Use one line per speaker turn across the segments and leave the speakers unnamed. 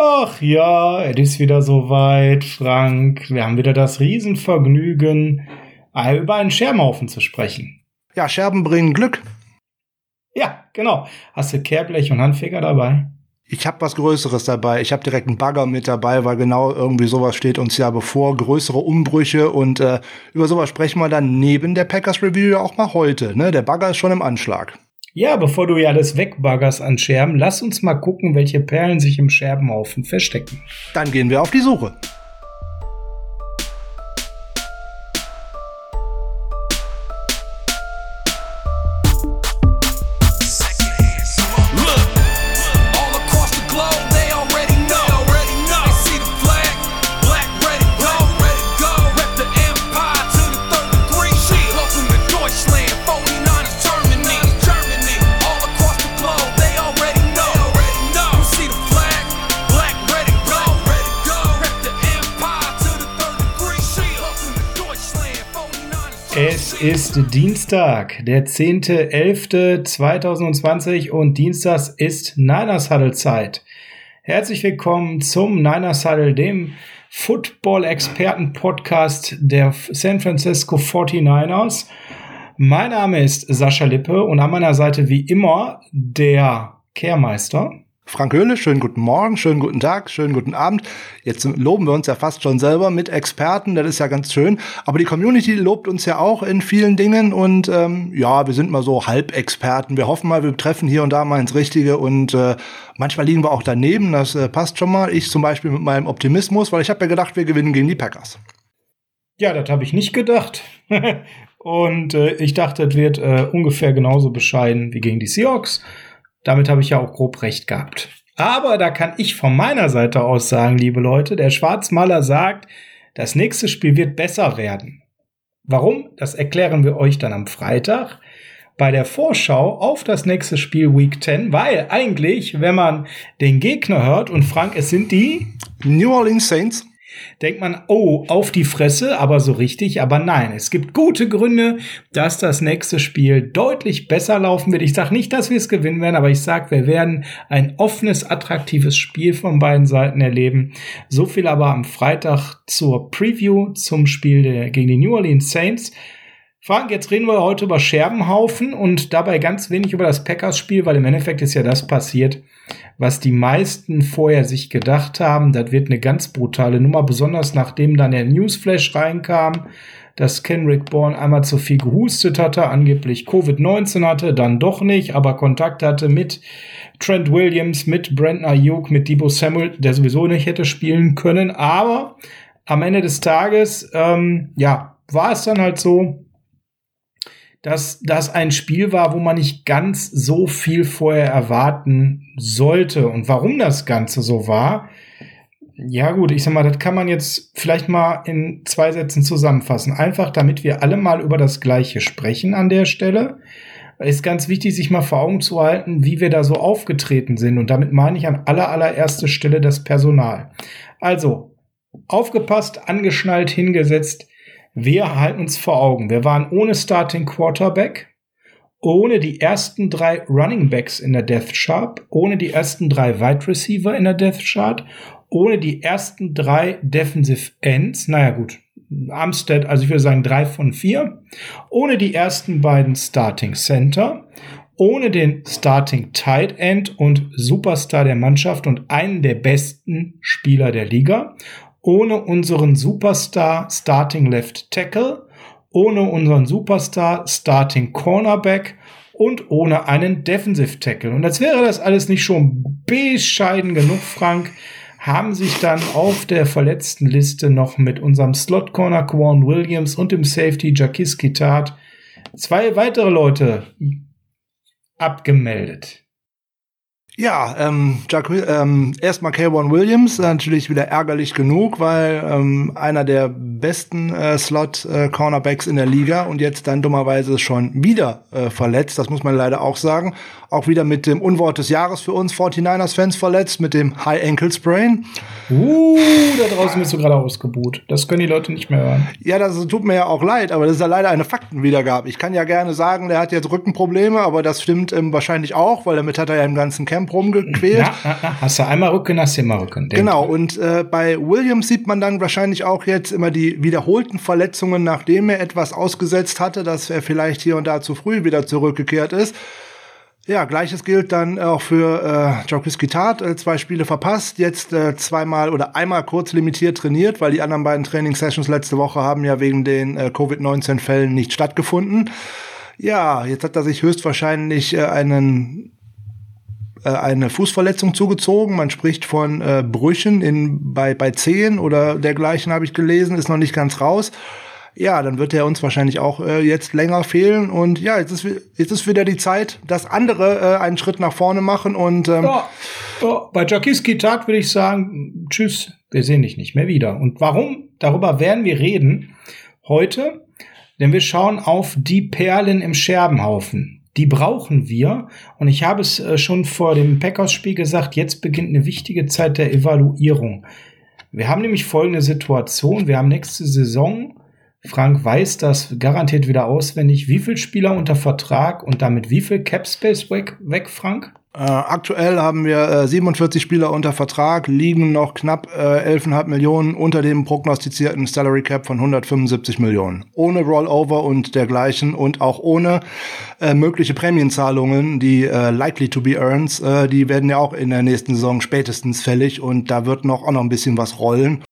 Ach ja, es ist wieder soweit, Frank. Wir haben wieder das Riesenvergnügen, über einen Scherbenhaufen zu sprechen.
Ja, Scherben bringen Glück.
Ja, genau. Hast du Kehrblech und Handfeger dabei?
Ich habe was Größeres dabei. Ich habe direkt einen Bagger mit dabei, weil genau irgendwie sowas steht uns ja bevor. Größere Umbrüche und äh, über sowas sprechen wir dann neben der Packers Review ja auch mal heute. Ne? Der Bagger ist schon im Anschlag.
Ja, bevor du ja alles wegbaggerst an Scherben, lass uns mal gucken, welche Perlen sich im Scherbenhaufen verstecken.
Dann gehen wir auf die Suche.
Ist Dienstag, der 10.11.2020 und Dienstags ist Niners Huddle Zeit. Herzlich willkommen zum Niners Huddle, dem Football-Experten-Podcast der San Francisco 49ers. Mein Name ist Sascha Lippe und an meiner Seite wie immer der Kehrmeister.
Frank Höhle, schönen guten Morgen, schönen guten Tag, schönen guten Abend. Jetzt loben wir uns ja fast schon selber mit Experten, das ist ja ganz schön. Aber die Community lobt uns ja auch in vielen Dingen und ähm, ja, wir sind mal so Halbexperten. Wir hoffen mal, wir treffen hier und da mal ins Richtige und äh, manchmal liegen wir auch daneben, das äh, passt schon mal. Ich zum Beispiel mit meinem Optimismus, weil ich habe ja gedacht, wir gewinnen gegen die Packers.
Ja, das habe ich nicht gedacht. und äh, ich dachte, es wird äh, ungefähr genauso bescheiden wie gegen die Seahawks. Damit habe ich ja auch grob recht gehabt. Aber da kann ich von meiner Seite aus sagen, liebe Leute, der Schwarzmaler sagt, das nächste Spiel wird besser werden. Warum? Das erklären wir euch dann am Freitag bei der Vorschau auf das nächste Spiel Week 10, weil eigentlich, wenn man den Gegner hört und Frank, es sind die
New Orleans Saints,
denkt man, oh, auf die Fresse, aber so richtig. Aber nein, es gibt gute Gründe, dass das nächste Spiel deutlich besser laufen wird. Ich sage nicht, dass wir es gewinnen werden, aber ich sage, wir werden ein offenes, attraktives Spiel von beiden Seiten erleben. So viel aber am Freitag zur Preview zum Spiel der, gegen die New Orleans Saints. Frank, jetzt reden wir heute über Scherbenhaufen und dabei ganz wenig über das Packers-Spiel, weil im Endeffekt ist ja das passiert, was die meisten vorher sich gedacht haben. Das wird eine ganz brutale Nummer, besonders nachdem dann der Newsflash reinkam, dass Kenrick Bourne einmal zu viel gehustet hatte, angeblich Covid-19 hatte, dann doch nicht, aber Kontakt hatte mit Trent Williams, mit Brent Ayuk, mit Debo Samuel, der sowieso nicht hätte spielen können. Aber am Ende des Tages, ähm, ja, war es dann halt so, dass das ein Spiel war, wo man nicht ganz so viel vorher erwarten sollte. Und warum das Ganze so war, ja gut, ich sag mal, das kann man jetzt vielleicht mal in zwei Sätzen zusammenfassen. Einfach, damit wir alle mal über das Gleiche sprechen an der Stelle. Ist ganz wichtig, sich mal vor Augen zu halten, wie wir da so aufgetreten sind. Und damit meine ich an aller, allererster Stelle das Personal. Also, aufgepasst, angeschnallt, hingesetzt wir halten uns vor Augen, wir waren ohne Starting Quarterback, ohne die ersten drei Running Backs in der Death Chart, ohne die ersten drei Wide Receiver in der Death Chart, ohne die ersten drei Defensive Ends, naja gut, Armstead, also ich würde sagen drei von vier, ohne die ersten beiden Starting Center, ohne den Starting Tight End und Superstar der Mannschaft und einen der besten Spieler der Liga ohne unseren Superstar Starting Left Tackle, ohne unseren Superstar Starting Cornerback und ohne einen Defensive Tackle. Und als wäre das alles nicht schon bescheiden genug, Frank, haben sich dann auf der verletzten Liste noch mit unserem Slot Corner Quan Williams und dem Safety Jakis Kitat zwei weitere Leute abgemeldet.
Ja, ähm, Jack, ähm, erstmal K1 Williams, natürlich wieder ärgerlich genug, weil ähm, einer der besten äh, Slot-Cornerbacks äh, in der Liga und jetzt dann dummerweise schon wieder äh, verletzt. Das muss man leider auch sagen. Auch wieder mit dem Unwort des Jahres für uns 49ers-Fans verletzt, mit dem High Ankle Sprain.
Uh, da draußen bist du gerade ausgebuht. Das können die Leute nicht mehr hören.
Ja, das tut mir ja auch leid, aber das ist ja leider eine Faktenwiedergabe. Ich kann ja gerne sagen, der hat jetzt Rückenprobleme, aber das stimmt ähm, wahrscheinlich auch, weil damit hat er ja im ganzen Camp rumgequält. Na,
na, na, hast du einmal Rücken, hast du immer Rücken.
Genau, und äh, bei Williams sieht man dann wahrscheinlich auch jetzt immer die wiederholten Verletzungen, nachdem er etwas ausgesetzt hatte, dass er vielleicht hier und da zu früh wieder zurückgekehrt ist. Ja, gleiches gilt dann auch für äh, Jokiski Tat, äh, zwei Spiele verpasst, jetzt äh, zweimal oder einmal kurz limitiert trainiert, weil die anderen beiden Training-Sessions letzte Woche haben ja wegen den äh, Covid-19-Fällen nicht stattgefunden. Ja, jetzt hat er sich höchstwahrscheinlich äh, einen äh, eine Fußverletzung zugezogen. Man spricht von äh, Brüchen in, bei, bei Zehen oder dergleichen, habe ich gelesen, ist noch nicht ganz raus ja, dann wird er uns wahrscheinlich auch äh, jetzt länger fehlen. Und ja, jetzt ist, jetzt ist wieder die Zeit, dass andere äh, einen Schritt nach vorne machen. Und ähm,
ja, ja, bei Jakiski Tat würde ich sagen, tschüss, wir sehen dich nicht mehr wieder. Und warum? Darüber werden wir reden heute, denn wir schauen auf die Perlen im Scherbenhaufen. Die brauchen wir. Und ich habe es äh, schon vor dem Packers-Spiel gesagt, jetzt beginnt eine wichtige Zeit der Evaluierung. Wir haben nämlich folgende Situation. Wir haben nächste Saison Frank weiß das garantiert wieder auswendig. Wie viele Spieler unter Vertrag und damit wie viel Capspace weg, weg Frank?
Äh, aktuell haben wir äh, 47 Spieler unter Vertrag, liegen noch knapp äh, 11,5 Millionen unter dem prognostizierten Salary Cap von 175 Millionen. Ohne Rollover und dergleichen und auch ohne äh, mögliche Prämienzahlungen, die äh, likely to be earned, äh, die werden ja auch in der nächsten Saison spätestens fällig und da wird noch auch noch ein bisschen was rollen.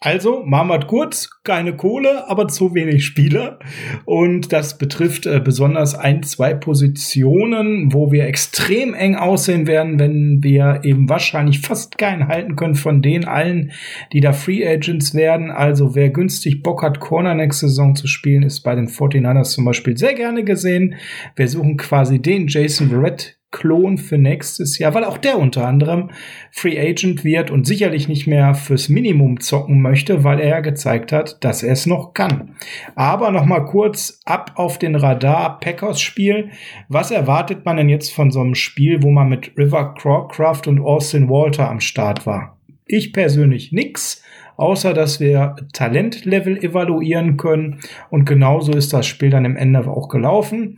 Also, wir kurz, keine Kohle, aber zu wenig Spieler. Und das betrifft äh, besonders ein, zwei Positionen, wo wir extrem eng aussehen werden, wenn wir eben wahrscheinlich fast keinen halten können von den allen, die da Free Agents werden. Also, wer günstig Bock hat, Corner nächste Saison zu spielen, ist bei den 49ers zum Beispiel sehr gerne gesehen. Wir suchen quasi den Jason Verrett Klon für nächstes Jahr, weil auch der unter anderem Free Agent wird und sicherlich nicht mehr fürs Minimum zocken möchte, weil er ja gezeigt hat, dass er es noch kann. Aber noch mal kurz ab auf den Radar Packers Spiel. Was erwartet man denn jetzt von so einem Spiel, wo man mit River Crawcraft und Austin Walter am Start war? Ich persönlich nix, außer dass wir Talentlevel evaluieren können und genauso ist das Spiel dann im Ende auch gelaufen.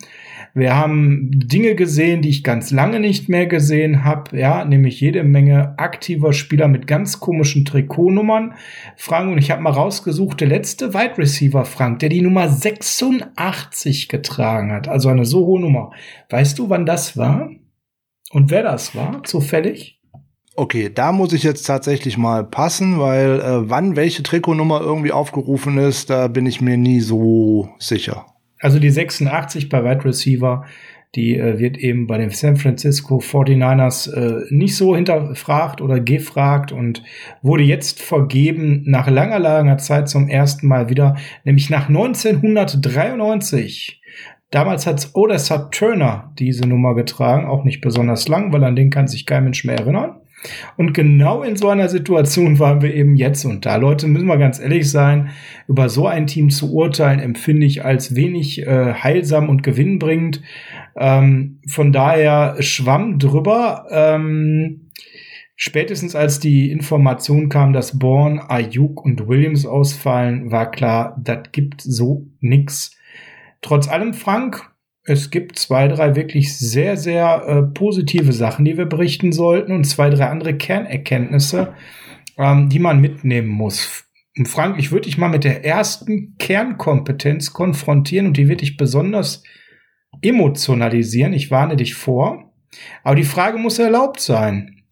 Wir haben Dinge gesehen, die ich ganz lange nicht mehr gesehen habe, ja, nämlich jede Menge aktiver Spieler mit ganz komischen Trikotnummern. Frank, und ich habe mal rausgesucht, der letzte Wide Receiver, Frank, der die Nummer 86 getragen hat, also eine so hohe Nummer. Weißt du, wann das war? Und wer das war, zufällig?
Okay, da muss ich jetzt tatsächlich mal passen, weil äh, wann welche Trikotnummer irgendwie aufgerufen ist, da bin ich mir nie so sicher.
Also die 86 bei Wide Receiver, die äh, wird eben bei den San Francisco 49ers äh, nicht so hinterfragt oder gefragt und wurde jetzt vergeben nach langer, langer Zeit zum ersten Mal wieder, nämlich nach 1993. Damals hat Odessa Turner diese Nummer getragen, auch nicht besonders lang, weil an den kann sich kein Mensch mehr erinnern. Und genau in so einer Situation waren wir eben jetzt. Und da, Leute, müssen wir ganz ehrlich sein, über so ein Team zu urteilen, empfinde ich als wenig äh, heilsam und gewinnbringend. Ähm, von daher schwamm drüber. Ähm, spätestens als die Information kam, dass Bourne, Ayuk und Williams ausfallen, war klar, das gibt so nix. Trotz allem, Frank, es gibt zwei, drei wirklich sehr, sehr äh, positive Sachen, die wir berichten sollten und zwei, drei andere Kernerkenntnisse, ähm, die man mitnehmen muss. Und Frank, ich würde dich mal mit der ersten Kernkompetenz konfrontieren und die wird dich besonders emotionalisieren. Ich warne dich vor. Aber die Frage muss erlaubt sein.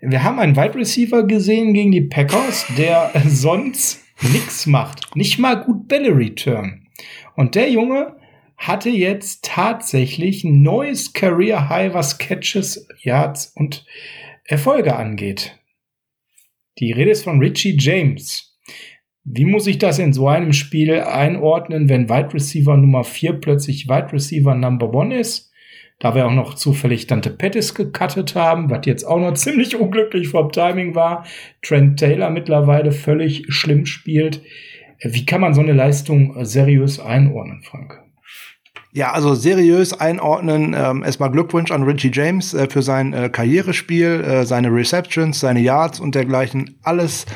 Wir haben einen Wide Receiver gesehen gegen die Packers, der sonst nichts macht. Nicht mal gut Bälle return. Und der Junge hatte jetzt tatsächlich ein neues Career High, was Catches, Yards und Erfolge angeht. Die Rede ist von Richie James. Wie muss ich das in so einem Spiel einordnen, wenn Wide Receiver Nummer 4 plötzlich Wide Receiver Number 1 ist? Da wir auch noch zufällig Dante Pettis gecuttet haben, was jetzt auch noch ziemlich unglücklich vom Timing war. Trent Taylor mittlerweile völlig schlimm spielt. Wie kann man so eine Leistung seriös einordnen, Frank?
Ja, also seriös einordnen. Ähm, erstmal Glückwunsch an Richie James äh, für sein äh, Karrierespiel, äh, seine Receptions, seine Yards und dergleichen. Alles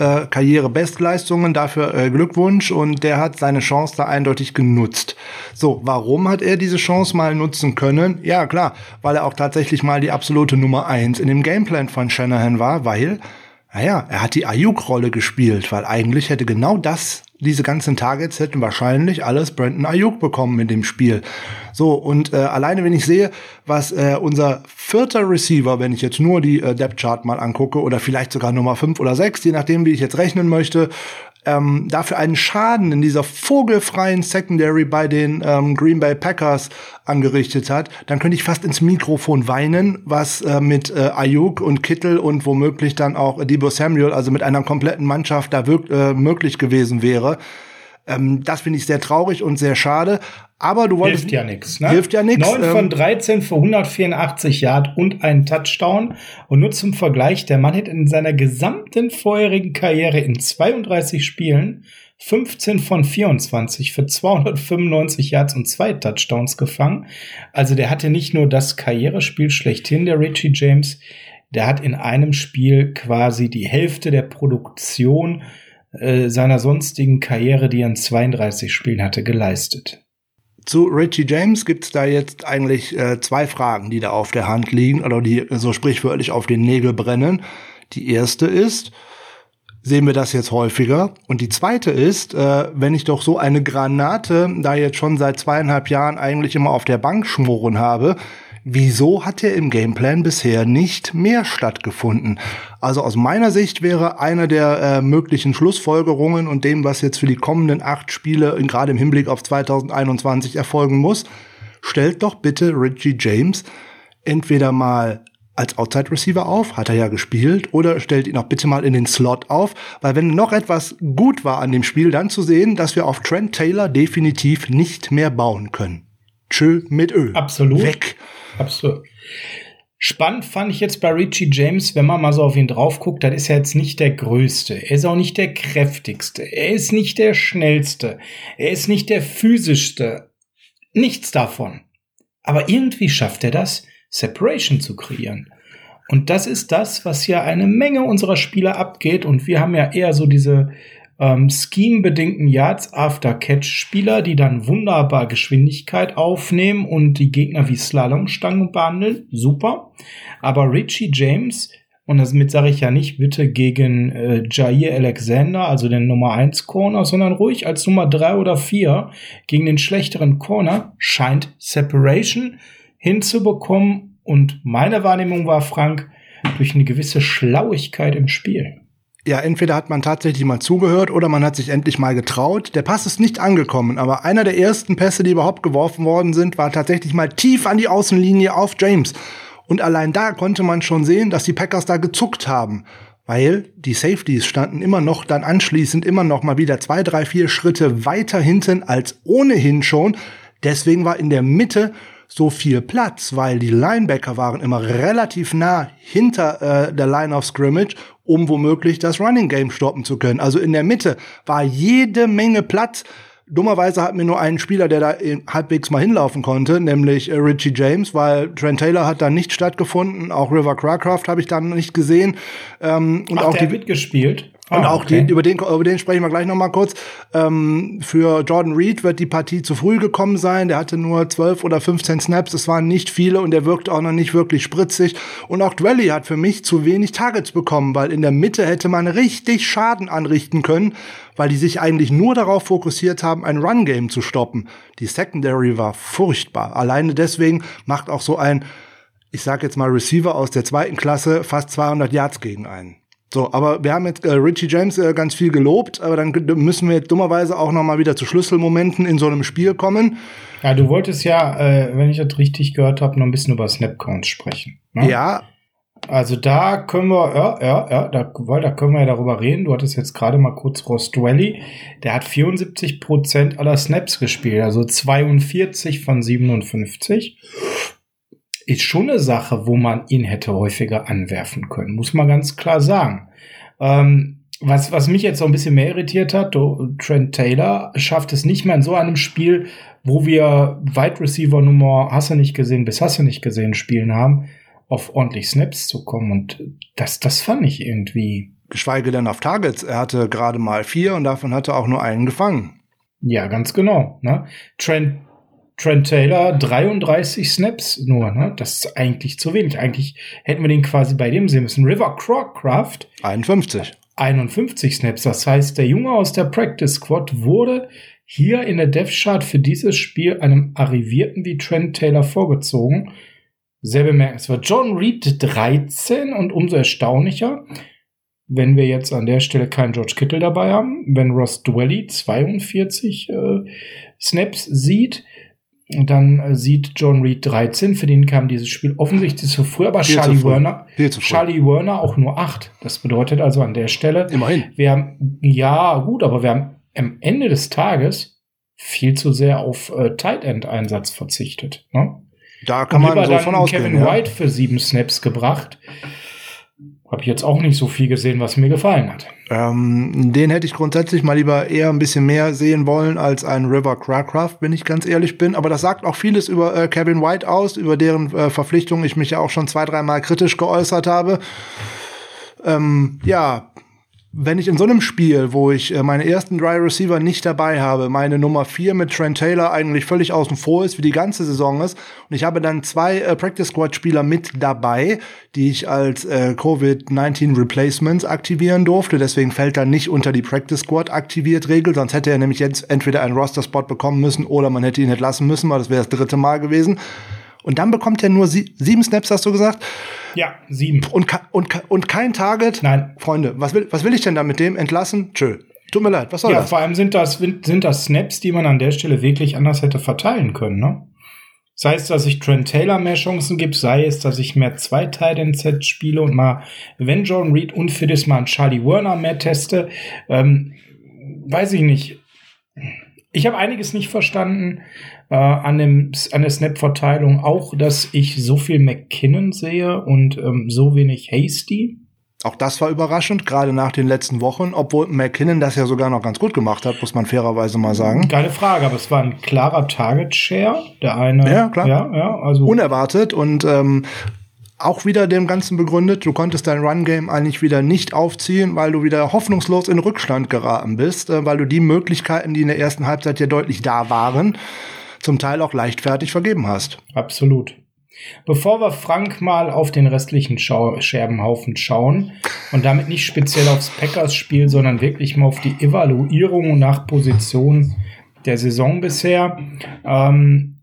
äh, Karrierebestleistungen, dafür äh, Glückwunsch und der hat seine Chance da eindeutig genutzt. So, warum hat er diese Chance mal nutzen können? Ja, klar, weil er auch tatsächlich mal die absolute Nummer eins in dem Gameplan von Shanahan war, weil naja, er hat die Ayuk-Rolle gespielt, weil eigentlich hätte genau das, diese ganzen Targets hätten wahrscheinlich alles Brandon Ayuk bekommen in dem Spiel. So, und äh, alleine wenn ich sehe, was äh, unser vierter Receiver, wenn ich jetzt nur die äh, Depth Chart mal angucke, oder vielleicht sogar Nummer fünf oder sechs, je nachdem, wie ich jetzt rechnen möchte, ähm, dafür einen Schaden in dieser vogelfreien Secondary bei den ähm, Green Bay Packers angerichtet hat, dann könnte ich fast ins Mikrofon weinen, was äh, mit äh, Ayuk und Kittel und womöglich dann auch Debo Samuel, also mit einer kompletten Mannschaft da wirk äh, möglich gewesen wäre. Ähm, das finde ich sehr traurig und sehr schade. Aber du wolltest.
Hilft ja nichts, ne?
Hilft ja nichts.
9 von 13 für 184 Yard und einen Touchdown. Und nur zum Vergleich, der Mann hat in seiner gesamten vorherigen Karriere in 32 Spielen 15 von 24 für 295 Yards und zwei Touchdowns gefangen. Also der hatte nicht nur das Karrierespiel schlechthin, der Richie James, der hat in einem Spiel quasi die Hälfte der Produktion äh, seiner sonstigen Karriere, die er in 32 Spielen hatte, geleistet.
Zu Richie James gibt's da jetzt eigentlich äh, zwei Fragen, die da auf der Hand liegen oder die so sprichwörtlich auf den Nägel brennen. Die erste ist, sehen wir das jetzt häufiger? Und die zweite ist, äh, wenn ich doch so eine Granate da jetzt schon seit zweieinhalb Jahren eigentlich immer auf der Bank schmoren habe, wieso hat er im Gameplan bisher nicht mehr stattgefunden? Also aus meiner Sicht wäre eine der äh, möglichen Schlussfolgerungen und dem, was jetzt für die kommenden acht Spiele gerade im Hinblick auf 2021 erfolgen muss, stellt doch bitte Richie James entweder mal als Outside Receiver auf, hat er ja gespielt, oder stellt ihn auch bitte mal in den Slot auf, weil wenn noch etwas gut war an dem Spiel, dann zu sehen, dass wir auf Trent Taylor definitiv nicht mehr bauen können. Tschö mit Ö.
Absolut.
Weg.
Absolut. Spannend fand ich jetzt bei Richie James, wenn man mal so auf ihn drauf guckt, dann ist er jetzt nicht der Größte. Er ist auch nicht der Kräftigste. Er ist nicht der Schnellste. Er ist nicht der Physischste. Nichts davon. Aber irgendwie schafft er das, Separation zu kreieren. Und das ist das, was ja eine Menge unserer Spieler abgeht. Und wir haben ja eher so diese ähm, scheme-bedingten Yards After Catch Spieler, die dann wunderbar Geschwindigkeit aufnehmen und die Gegner wie Slalomstangen behandeln. Super. Aber Richie James, und damit sage ich ja nicht bitte gegen äh, Jair Alexander, also den Nummer 1 Corner, sondern ruhig als Nummer 3 oder 4 gegen den schlechteren Corner, scheint Separation hinzubekommen. Und meine Wahrnehmung war, Frank, durch eine gewisse Schlauigkeit im Spiel
ja, entweder hat man tatsächlich mal zugehört oder man hat sich endlich mal getraut. Der Pass ist nicht angekommen, aber einer der ersten Pässe, die überhaupt geworfen worden sind, war tatsächlich mal tief an die Außenlinie auf James. Und allein da konnte man schon sehen, dass die Packers da gezuckt haben. Weil die Safeties standen immer noch dann anschließend immer noch mal wieder zwei, drei, vier Schritte weiter hinten als ohnehin schon. Deswegen war in der Mitte so viel Platz, weil die Linebacker waren immer relativ nah hinter äh, der Line of Scrimmage, um womöglich das Running Game stoppen zu können. Also in der Mitte war jede Menge Platz. Dummerweise hatten wir nur einen Spieler, der da halbwegs mal hinlaufen konnte, nämlich äh, Richie James, weil Trent Taylor hat da nicht stattgefunden. Auch River Cracraft habe ich dann nicht gesehen.
Ähm, und Ach, auch der die mitgespielt.
Und ah, auch okay. die, über den, über den sprechen wir gleich noch mal kurz. Ähm, für Jordan Reed wird die Partie zu früh gekommen sein. Der hatte nur 12 oder 15 Snaps. Es waren nicht viele und der wirkt auch noch nicht wirklich spritzig. Und auch Dwelly hat für mich zu wenig Targets bekommen, weil in der Mitte hätte man richtig Schaden anrichten können, weil die sich eigentlich nur darauf fokussiert haben, ein Run-Game zu stoppen. Die Secondary war furchtbar. Alleine deswegen macht auch so ein, ich sag jetzt mal Receiver aus der zweiten Klasse fast 200 Yards gegen einen. So, aber wir haben jetzt äh, Richie James äh, ganz viel gelobt, aber dann müssen wir jetzt dummerweise auch noch mal wieder zu Schlüsselmomenten in so einem Spiel kommen.
Ja, du wolltest ja, äh, wenn ich das richtig gehört habe, noch ein bisschen über Snapcounts sprechen.
Ne? Ja.
Also da können wir, ja, ja, ja, da, weil da können wir ja darüber reden. Du hattest jetzt gerade mal kurz Ross Dwelly. Der hat 74 Prozent aller Snaps gespielt, also 42 von 57 ist schon eine Sache, wo man ihn hätte häufiger anwerfen können, muss man ganz klar sagen. Ähm, was, was mich jetzt so ein bisschen mehr irritiert hat, Trent Taylor schafft es nicht mehr in so einem Spiel, wo wir Wide Receiver Nummer hast du nicht gesehen, bis hast du nicht gesehen spielen haben, auf ordentlich Snaps zu kommen. Und das, das fand ich irgendwie
geschweige denn auf Targets. Er hatte gerade mal vier und davon hatte auch nur einen gefangen.
Ja, ganz genau. Ne? Trent, Trent Taylor 33 Snaps nur. Ne? Das ist eigentlich zu wenig. Eigentlich hätten wir den quasi bei dem sehen müssen. River Crockcraft
51.
51 Snaps. Das heißt, der Junge aus der Practice Squad wurde hier in der Death Chart für dieses Spiel einem Arrivierten wie Trent Taylor vorgezogen. Sehr bemerkenswert. John Reed 13 und umso erstaunlicher, wenn wir jetzt an der Stelle keinen George Kittle dabei haben, wenn Ross Dwelly 42 äh, Snaps sieht, dann äh, sieht John Reed 13, für den kam dieses Spiel offensichtlich zu früh, aber
Viel
Charlie. Werner. Charlie Werner auch nur 8. Das bedeutet also an der Stelle,
Immerhin.
wir haben, ja, gut, aber wir haben am Ende des Tages viel zu sehr auf äh, Tight End Einsatz verzichtet. Ne?
Da kann
Und
man so von ausgehen.
Kevin
Ja.
White für sieben Snaps gebracht. Habe ich jetzt auch nicht so viel gesehen, was mir gefallen hat.
Ähm, den hätte ich grundsätzlich mal lieber eher ein bisschen mehr sehen wollen als ein River Crackraft, wenn ich ganz ehrlich bin. Aber das sagt auch vieles über äh, Kevin White aus, über deren äh, Verpflichtung ich mich ja auch schon zwei, dreimal kritisch geäußert habe. Ähm, ja, wenn ich in so einem Spiel, wo ich äh, meine ersten drei Receiver nicht dabei habe, meine Nummer vier mit Trent Taylor eigentlich völlig außen vor ist, wie die ganze Saison ist, und ich habe dann zwei äh, Practice Squad Spieler mit dabei, die ich als äh, Covid-19 Replacements aktivieren durfte, deswegen fällt er nicht unter die Practice Squad aktiviert Regel, sonst hätte er nämlich jetzt entweder einen Roster Spot bekommen müssen oder man hätte ihn entlassen müssen, weil das wäre das dritte Mal gewesen. Und dann bekommt er nur sie sieben Snaps, hast du gesagt?
Ja, sieben.
Und, und, und kein Target?
Nein.
Freunde, was will, was will ich denn da mit dem entlassen? Tschö. Tut mir leid, was soll
Ja,
das?
vor allem sind das, sind das Snaps, die man an der Stelle wirklich anders hätte verteilen können. Ne? Sei es, dass ich Trent Taylor mehr Chancen gibt, sei es, dass ich mehr zwei Tight Sets spiele und mal, wenn John Reed unfit ist, mal einen Charlie Werner mehr teste. Ähm, weiß ich nicht. Ich habe einiges nicht verstanden äh, an, dem, an der Snap-Verteilung. Auch, dass ich so viel McKinnon sehe und ähm, so wenig Hasty.
Auch das war überraschend, gerade nach den letzten Wochen, obwohl McKinnon das ja sogar noch ganz gut gemacht hat, muss man fairerweise mal sagen.
Keine Frage, aber es war ein klarer Target-Share. Der eine.
Ja, klar.
Ja, ja, also.
Unerwartet und ähm, auch wieder dem Ganzen begründet, du konntest dein Run-Game eigentlich wieder nicht aufziehen, weil du wieder hoffnungslos in Rückstand geraten bist, äh, weil du die Möglichkeiten, die in der ersten Halbzeit ja deutlich da waren, zum Teil auch leichtfertig vergeben hast.
Absolut. Bevor wir Frank mal auf den restlichen Schau Scherbenhaufen schauen und damit nicht speziell aufs Packers-Spiel, sondern wirklich mal auf die Evaluierung nach Position der Saison bisher. Ähm,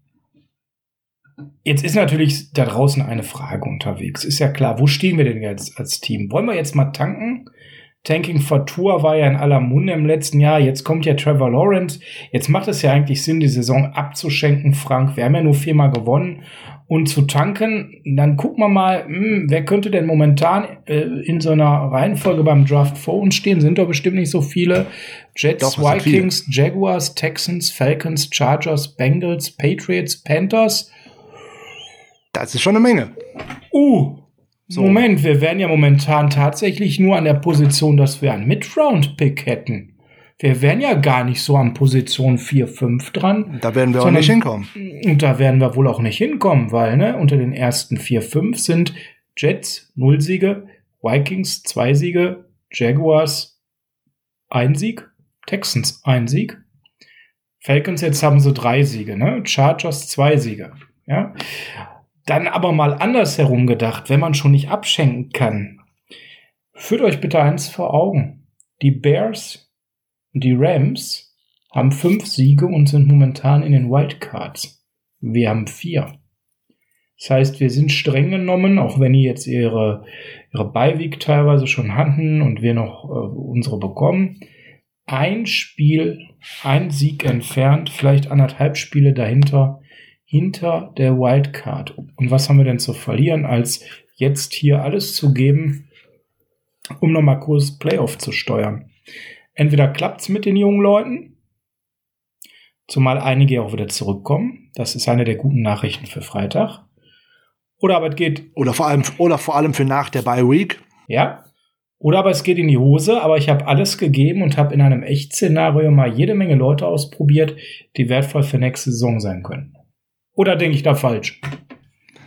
jetzt ist natürlich da draußen eine Frage unterwegs. Ist ja klar, wo stehen wir denn jetzt als Team? Wollen wir jetzt mal tanken? Tanking for Tour war ja in aller Munde im letzten Jahr. Jetzt kommt ja Trevor Lawrence. Jetzt macht es ja eigentlich Sinn, die Saison abzuschenken, Frank. Wir haben ja nur viermal gewonnen. Und zu tanken, dann gucken wir mal, hm, wer könnte denn momentan äh, in so einer Reihenfolge beim Draft vor uns stehen? Sind doch bestimmt nicht so viele. Jets,
Doch, viele.
Vikings, Jaguars, Texans, Falcons, Chargers, Bengals, Patriots, Panthers.
Das ist schon eine Menge.
Uh,
So.
Moment, wir wären ja momentan tatsächlich nur an der Position, dass wir einen Mid-Round-Pick hätten. Wir wären ja gar nicht so an Position 4, 5 dran.
Da werden wir auch
Sondern-
nicht hinkommen.
Und da werden wir wohl auch nicht hinkommen, weil ne, unter den ersten 4, 5 sind Jets 0 Siege, Vikings 2 Siege, Jaguars 1 Sieg, Texans 1 Sieg. Falcons jetzt haben sie 3 Siege, ne? Chargers 2 Siege. Ja? Dann aber mal andersherum gedacht, wenn man schon nicht abschenken kann. Führt euch bitte eins vor Augen. Die Bears und die Rams haben fünf Siege und sind momentan in den Wildcards. Wir haben vier. Das heißt, wir sind streng genommen, auch wenn die jetzt ihre, ihre Beiweek teilweise schon hatten und wir noch äh, unsere bekommen. Ein Spiel, ein Sieg entfernt, vielleicht anderthalb Spiele dahinter, hinter der Wildcard. Und was haben wir denn zu verlieren, als jetzt hier alles zu geben, um nochmal kurz Playoff zu steuern? Entweder klappt's mit den jungen Leuten, zumal einige auch wieder zurückkommen. Das ist eine der guten Nachrichten für Freitag. Oder aber es geht,
Oder vor allem, oder vor allem für nach der Bye Week.
ja, oder aber es geht in die Hose, aber ich habe alles gegeben und habe in einem Echtszenario mal jede Menge Leute ausprobiert, die wertvoll für nächste Saison sein können. Oder denke ich da falsch?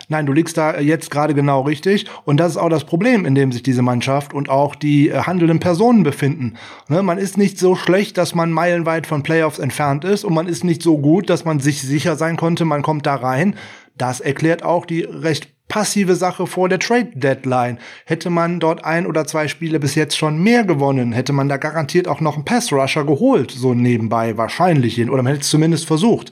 Nein, du liegst da jetzt gerade genau richtig. Und das ist auch das Problem, in dem sich diese Mannschaft und auch die äh, handelnden Personen befinden. Ne, man ist nicht so schlecht, dass man meilenweit von Playoffs entfernt ist und man ist nicht so gut, dass man sich sicher sein konnte, man kommt da rein. Das erklärt auch die recht passive Sache vor der Trade Deadline. Hätte man dort ein oder zwei Spiele bis jetzt schon mehr gewonnen, hätte man da garantiert auch noch einen Pass Rusher geholt, so nebenbei wahrscheinlich, oder man hätte es zumindest versucht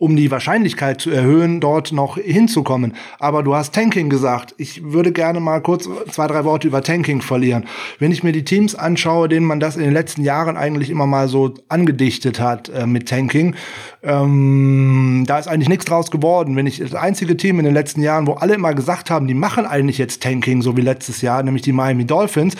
um die Wahrscheinlichkeit zu erhöhen, dort noch hinzukommen. Aber du hast Tanking gesagt. Ich würde gerne mal kurz zwei, drei Worte über Tanking verlieren. Wenn ich mir die Teams anschaue, denen man das in den letzten Jahren eigentlich immer mal so angedichtet hat äh, mit Tanking, ähm, da ist eigentlich nichts draus geworden. Wenn ich das einzige Team in den letzten Jahren, wo alle immer gesagt haben, die machen eigentlich jetzt Tanking, so wie letztes Jahr, nämlich die Miami Dolphins,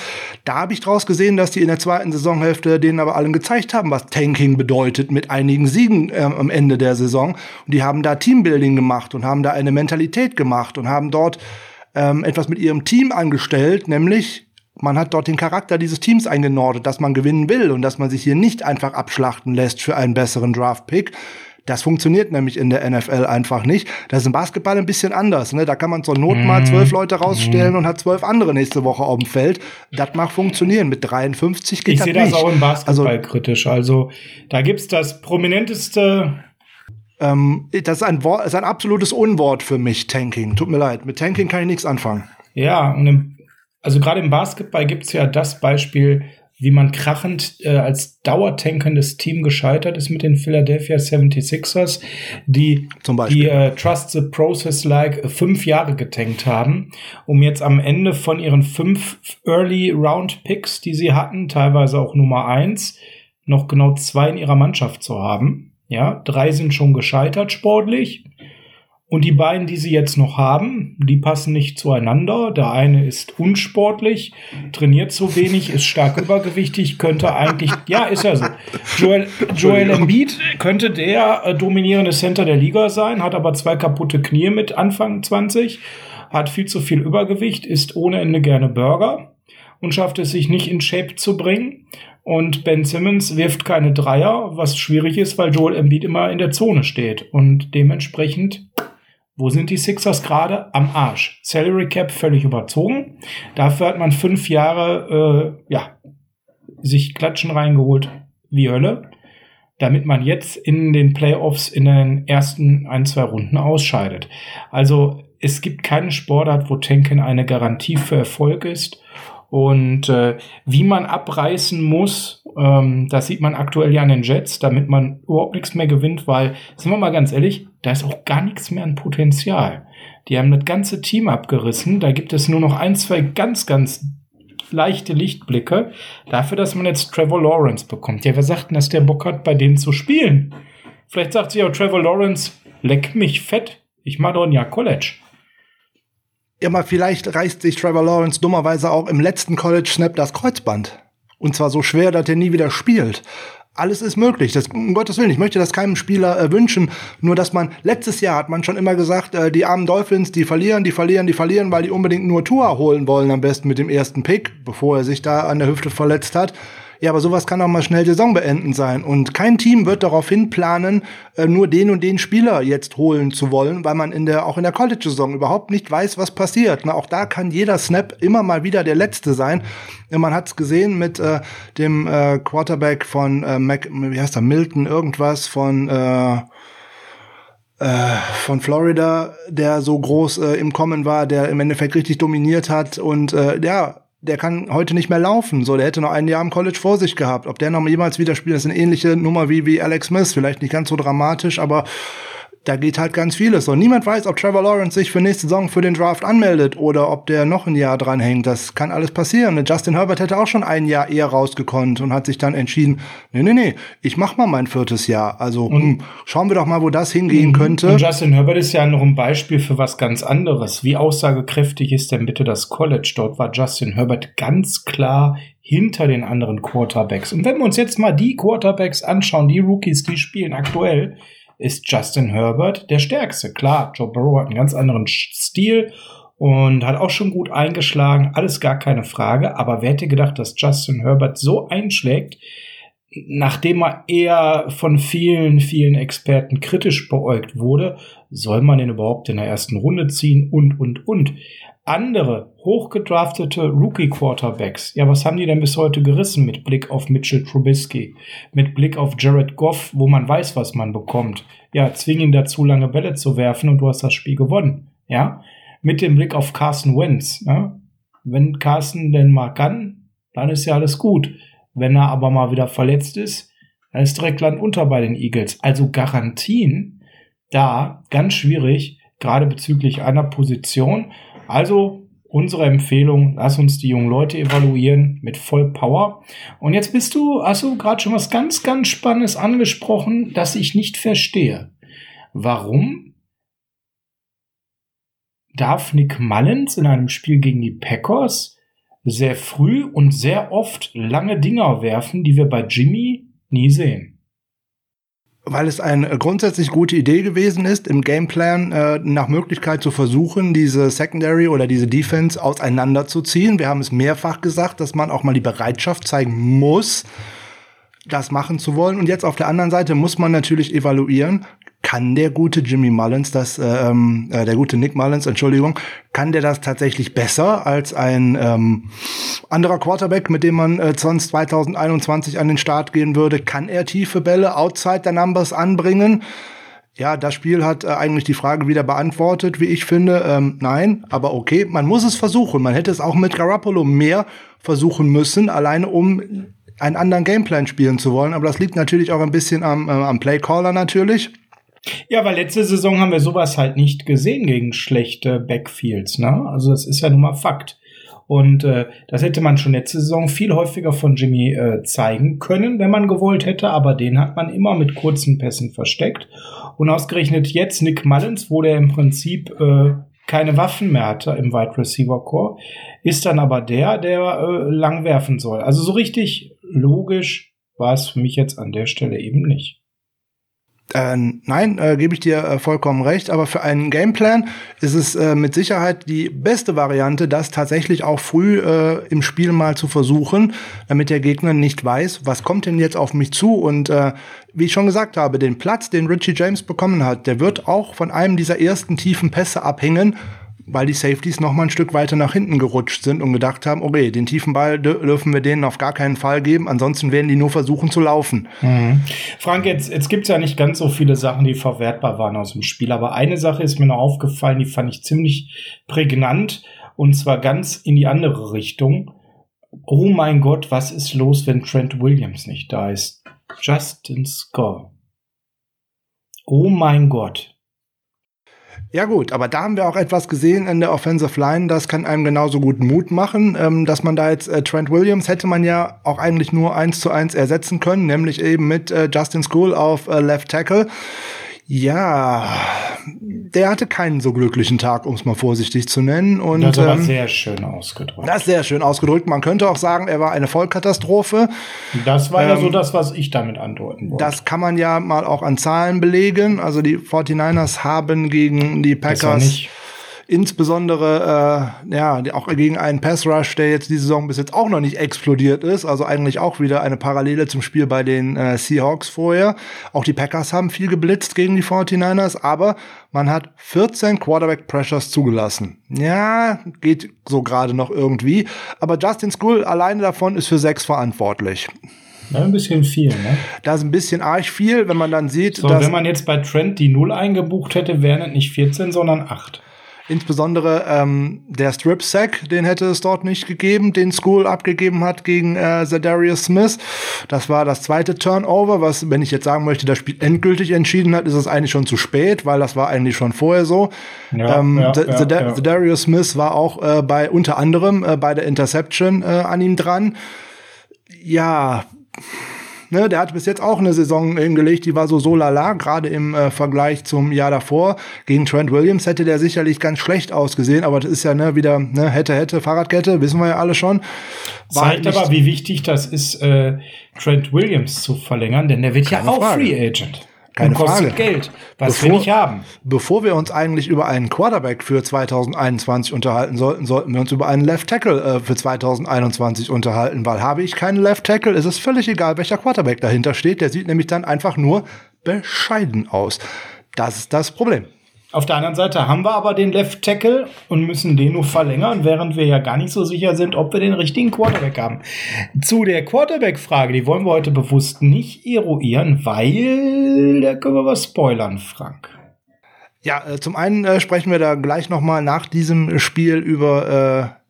da habe ich draus gesehen, dass die in der zweiten Saisonhälfte denen aber allen gezeigt haben, was Tanking bedeutet, mit einigen Siegen äh, am Ende der Saison. Saison. Und die haben da Teambuilding gemacht und haben da eine Mentalität gemacht und haben dort ähm, etwas mit ihrem Team angestellt, nämlich man hat dort den Charakter dieses Teams eingenordet, dass man gewinnen will und dass man sich hier nicht einfach abschlachten lässt für einen besseren Draft-Pick. Das funktioniert nämlich in der NFL einfach nicht. Das ist im Basketball ein bisschen anders. Ne? Da kann man zur Not mal zwölf Leute rausstellen und hat zwölf andere nächste Woche auf dem Feld. Das mag funktionieren. Mit 53 geht
ich
das
nicht.
Ich
sehe das auch im Basketball also, kritisch. Also da gibt's das prominenteste
ähm, das ist ein, Wort, ist ein absolutes Unwort für mich, Tanking. Tut mir leid. Mit Tanking kann ich nichts anfangen.
Ja, im, also gerade im Basketball gibt es ja das Beispiel, wie man krachend äh, als dauertankendes Team gescheitert ist mit den Philadelphia 76ers, die die äh, Trust the Process like fünf Jahre getankt haben, um jetzt am Ende von ihren fünf Early Round Picks, die sie hatten, teilweise auch Nummer eins, noch genau zwei in ihrer Mannschaft zu haben. Ja, drei sind schon gescheitert sportlich. Und die beiden, die sie jetzt noch haben, die passen nicht zueinander. Der eine ist unsportlich, trainiert zu wenig, ist stark übergewichtig, könnte eigentlich, ja, ist ja so. Joel, Joel Embiid könnte der äh, dominierende Center der Liga sein, hat aber zwei kaputte Knie mit Anfang 20, hat viel zu viel Übergewicht, isst ohne Ende gerne Burger und schafft es sich nicht in Shape zu bringen. Und Ben Simmons wirft keine Dreier, was schwierig ist, weil Joel Embiid immer in der Zone steht. Und dementsprechend, wo sind die Sixers gerade? Am Arsch. Salary Cap völlig überzogen. Dafür hat man fünf Jahre, äh, ja, sich Klatschen reingeholt wie Hölle, damit man jetzt in den Playoffs in den ersten ein, zwei Runden ausscheidet. Also es gibt keine Sportart, wo Tanken eine Garantie für Erfolg ist und äh, wie man abreißen muss, ähm, das sieht man aktuell ja an den Jets, damit man überhaupt nichts mehr gewinnt, weil, sind wir mal ganz ehrlich, da ist auch gar nichts mehr an Potenzial. Die haben das ganze Team abgerissen, da gibt es nur noch ein, zwei ganz, ganz leichte Lichtblicke dafür, dass man jetzt Trevor Lawrence bekommt. Ja, wer sagt denn, dass der Bock hat, bei denen zu spielen? Vielleicht sagt sich auch Trevor Lawrence, leck mich fett, ich mache doch ein Jahr College.
Ja, mal vielleicht reißt sich Trevor Lawrence dummerweise auch im letzten College Snap das Kreuzband. Und zwar so schwer, dass er nie wieder spielt. Alles ist möglich. Das, um Gottes Willen, ich möchte das keinem Spieler äh, wünschen. Nur, dass man, letztes Jahr hat man schon immer gesagt, äh, die armen Dolphins, die verlieren, die verlieren, die verlieren, weil die unbedingt nur Tour holen wollen, am besten mit dem ersten Pick, bevor er sich da an der Hüfte verletzt hat. Ja, aber sowas kann auch mal schnell saisonbeenden sein. Und kein Team wird darauf hinplanen, äh, nur den und den Spieler jetzt holen zu wollen, weil man in der, auch in der College-Saison überhaupt nicht weiß, was passiert. Na, auch da kann jeder Snap immer mal wieder der letzte sein. Man hat es gesehen mit äh, dem äh, Quarterback von äh, Mac, wie heißt er, Milton, irgendwas von äh, äh, von Florida, der so groß äh, im Kommen war, der im Endeffekt richtig dominiert hat und äh, ja, der kann heute nicht mehr laufen. So, der hätte noch ein Jahr im College vor sich gehabt. Ob der noch jemals wieder spielt, ist eine ähnliche Nummer wie, wie Alex Smith. Vielleicht nicht ganz so dramatisch, aber da geht halt ganz vieles. Und niemand weiß, ob Trevor Lawrence sich für nächste Saison für den Draft anmeldet oder ob der noch ein Jahr dranhängt. Das kann alles passieren. Und Justin Herbert hätte auch schon ein Jahr eher rausgekonnt und hat sich dann entschieden, nee, nee, nee, ich mach mal mein viertes Jahr. Also und, hm, schauen wir doch mal, wo das hingehen mhm. könnte.
Und Justin Herbert ist ja noch ein Beispiel für was ganz anderes. Wie aussagekräftig ist denn bitte das College? Dort war Justin Herbert ganz klar hinter den anderen Quarterbacks. Und wenn wir uns jetzt mal die Quarterbacks anschauen, die Rookies, die spielen aktuell, ist Justin Herbert der stärkste. Klar, Joe Burrow hat einen ganz anderen Stil und hat auch schon gut eingeschlagen, alles gar keine Frage. Aber wer hätte gedacht, dass Justin Herbert so einschlägt? nachdem er eher von vielen, vielen Experten kritisch beäugt wurde, soll man den überhaupt in der ersten Runde ziehen und, und, und. Andere hochgedraftete Rookie-Quarterbacks, ja, was haben die denn bis heute gerissen mit Blick auf Mitchell Trubisky, mit Blick auf Jared Goff, wo man weiß, was man bekommt? Ja, zwing ihn dazu, lange Bälle zu werfen und du hast das Spiel gewonnen, ja? Mit dem Blick auf Carson Wentz, ja? Wenn Carson denn mal kann, dann ist ja alles gut. Wenn er aber mal wieder verletzt ist, dann ist direkt Land unter bei den Eagles. Also Garantien da ganz schwierig, gerade bezüglich einer Position. Also unsere Empfehlung, lass uns die jungen Leute evaluieren mit voll Power. Und jetzt bist du, hast du gerade schon was ganz, ganz Spannendes angesprochen, das ich nicht verstehe. Warum darf Nick Mullins in einem Spiel gegen die Packers sehr früh und sehr oft lange Dinger werfen, die wir bei Jimmy nie sehen.
Weil es eine grundsätzlich gute Idee gewesen ist, im Gameplan äh, nach Möglichkeit zu versuchen, diese Secondary oder diese Defense auseinanderzuziehen. Wir haben es mehrfach gesagt, dass man auch mal die Bereitschaft zeigen muss, das machen zu wollen. Und jetzt auf der anderen Seite muss man natürlich evaluieren, kann der gute Jimmy Mullins das, äh, ähm, äh, der gute Nick Mullins, Entschuldigung, kann der das tatsächlich besser als ein ähm, anderer Quarterback, mit dem man äh, sonst 2021 an den Start gehen würde? Kann er tiefe Bälle outside der Numbers anbringen? Ja, das Spiel hat äh, eigentlich die Frage wieder beantwortet, wie ich finde. Ähm, nein, aber okay, man muss es versuchen. Man hätte es auch mit Garoppolo mehr versuchen müssen, alleine um einen anderen Gameplan spielen zu wollen. Aber das liegt natürlich auch ein bisschen am, äh, am Playcaller natürlich.
Ja, weil letzte Saison haben wir sowas halt nicht gesehen gegen schlechte Backfields. Ne? Also das ist ja nun mal Fakt. Und äh, das hätte man schon letzte Saison viel häufiger von Jimmy äh, zeigen können, wenn man gewollt hätte. Aber den hat man immer mit kurzen Pässen versteckt. Und ausgerechnet jetzt Nick Mullins, wo der im Prinzip äh, keine Waffen mehr hatte im Wide Receiver Core, ist dann aber der, der äh, lang werfen soll. Also so richtig logisch war es für mich jetzt an der Stelle eben nicht.
Äh, nein, äh, gebe ich dir äh, vollkommen recht, aber für einen Gameplan ist es äh, mit Sicherheit die beste Variante, das tatsächlich auch früh äh, im Spiel mal zu versuchen, damit der Gegner nicht weiß, was kommt denn jetzt auf mich zu? Und äh, wie ich schon gesagt habe, den Platz, den Richie James bekommen hat, der wird auch von einem dieser ersten tiefen Pässe abhängen, weil die Safeties noch mal ein Stück weiter nach hinten gerutscht sind und gedacht haben, okay, den tiefen Ball dürfen wir denen auf gar keinen Fall geben, ansonsten werden die nur versuchen zu laufen.
Mhm. Frank, jetzt, jetzt gibt's ja nicht ganz so viele Sachen, die verwertbar waren aus dem Spiel, aber eine Sache ist mir noch aufgefallen, die fand ich ziemlich prägnant und zwar ganz in die andere Richtung. Oh mein Gott, was ist los, wenn Trent Williams nicht da ist? Justin Score. Oh mein Gott.
Ja gut, aber da haben wir auch etwas gesehen in der Offensive Line, das kann einem genauso gut Mut machen, ähm, dass man da jetzt äh, Trent Williams hätte man ja auch eigentlich nur eins zu eins ersetzen können, nämlich eben mit äh, Justin School auf äh, Left Tackle. Ja, der hatte keinen so glücklichen Tag, um es mal vorsichtig zu nennen. Und,
das war ähm, sehr schön ausgedrückt.
Das ist sehr schön ausgedrückt. Man könnte auch sagen, er war eine Vollkatastrophe.
Das war ähm, ja so ähm, das, was ich damit andeuten wollte.
Das kann man ja mal auch an Zahlen belegen. Also die 49ers haben gegen die Packers Insbesondere äh, ja auch gegen einen Pass Rush, der jetzt die Saison bis jetzt auch noch nicht explodiert ist. Also eigentlich auch wieder eine Parallele zum Spiel bei den äh, Seahawks vorher. Auch die Packers haben viel geblitzt gegen die 49ers, aber man hat 14 Quarterback Pressures zugelassen. Ja, geht so gerade noch irgendwie. Aber Justin School alleine davon ist für sechs verantwortlich.
Ja, ein bisschen viel, ne?
Das ist ein bisschen arg viel, wenn man dann sieht,
so, dass. Wenn man jetzt bei Trent die Null eingebucht hätte, wären es nicht 14, sondern 8.
Insbesondere ähm, der Strip Sack, den hätte es dort nicht gegeben, den School abgegeben hat gegen äh, Zedarius Smith. Das war das zweite Turnover, was, wenn ich jetzt sagen möchte, das Spiel endgültig entschieden hat, ist es eigentlich schon zu spät, weil das war eigentlich schon vorher so. Ja, ähm, ja, ja, Zedarius Smith war auch äh, bei unter anderem äh, bei der Interception äh, an ihm dran. Ja Ne, der hat bis jetzt auch eine Saison hingelegt, die war so so lala, gerade im äh, Vergleich zum Jahr davor. Gegen Trent Williams hätte der sicherlich ganz schlecht ausgesehen, aber das ist ja ne, wieder ne, hätte, hätte, Fahrradkette, wissen wir ja alle schon.
War Zeigt halt aber, wie wichtig das ist, äh, Trent Williams zu verlängern, denn der wird ja auch Frage. Free Agent.
Keine
und kostet
Frage.
Geld, was
Bevor-
wir nicht haben.
Bevor wir uns eigentlich über einen Quarterback für 2021 unterhalten sollten, sollten wir uns über einen Left Tackle äh, für 2021 unterhalten, weil habe ich keinen Left Tackle, ist es völlig egal, welcher Quarterback dahinter steht. Der sieht nämlich dann einfach nur bescheiden aus. Das ist das Problem.
Auf der anderen Seite haben wir aber den Left Tackle und müssen den nur verlängern, während wir ja gar nicht so sicher sind, ob wir den richtigen Quarterback haben. Zu der Quarterback-Frage, die wollen wir heute bewusst nicht eruieren, weil da können wir was spoilern, Frank.
Ja, äh, zum einen äh, sprechen wir da gleich noch mal nach diesem Spiel über äh,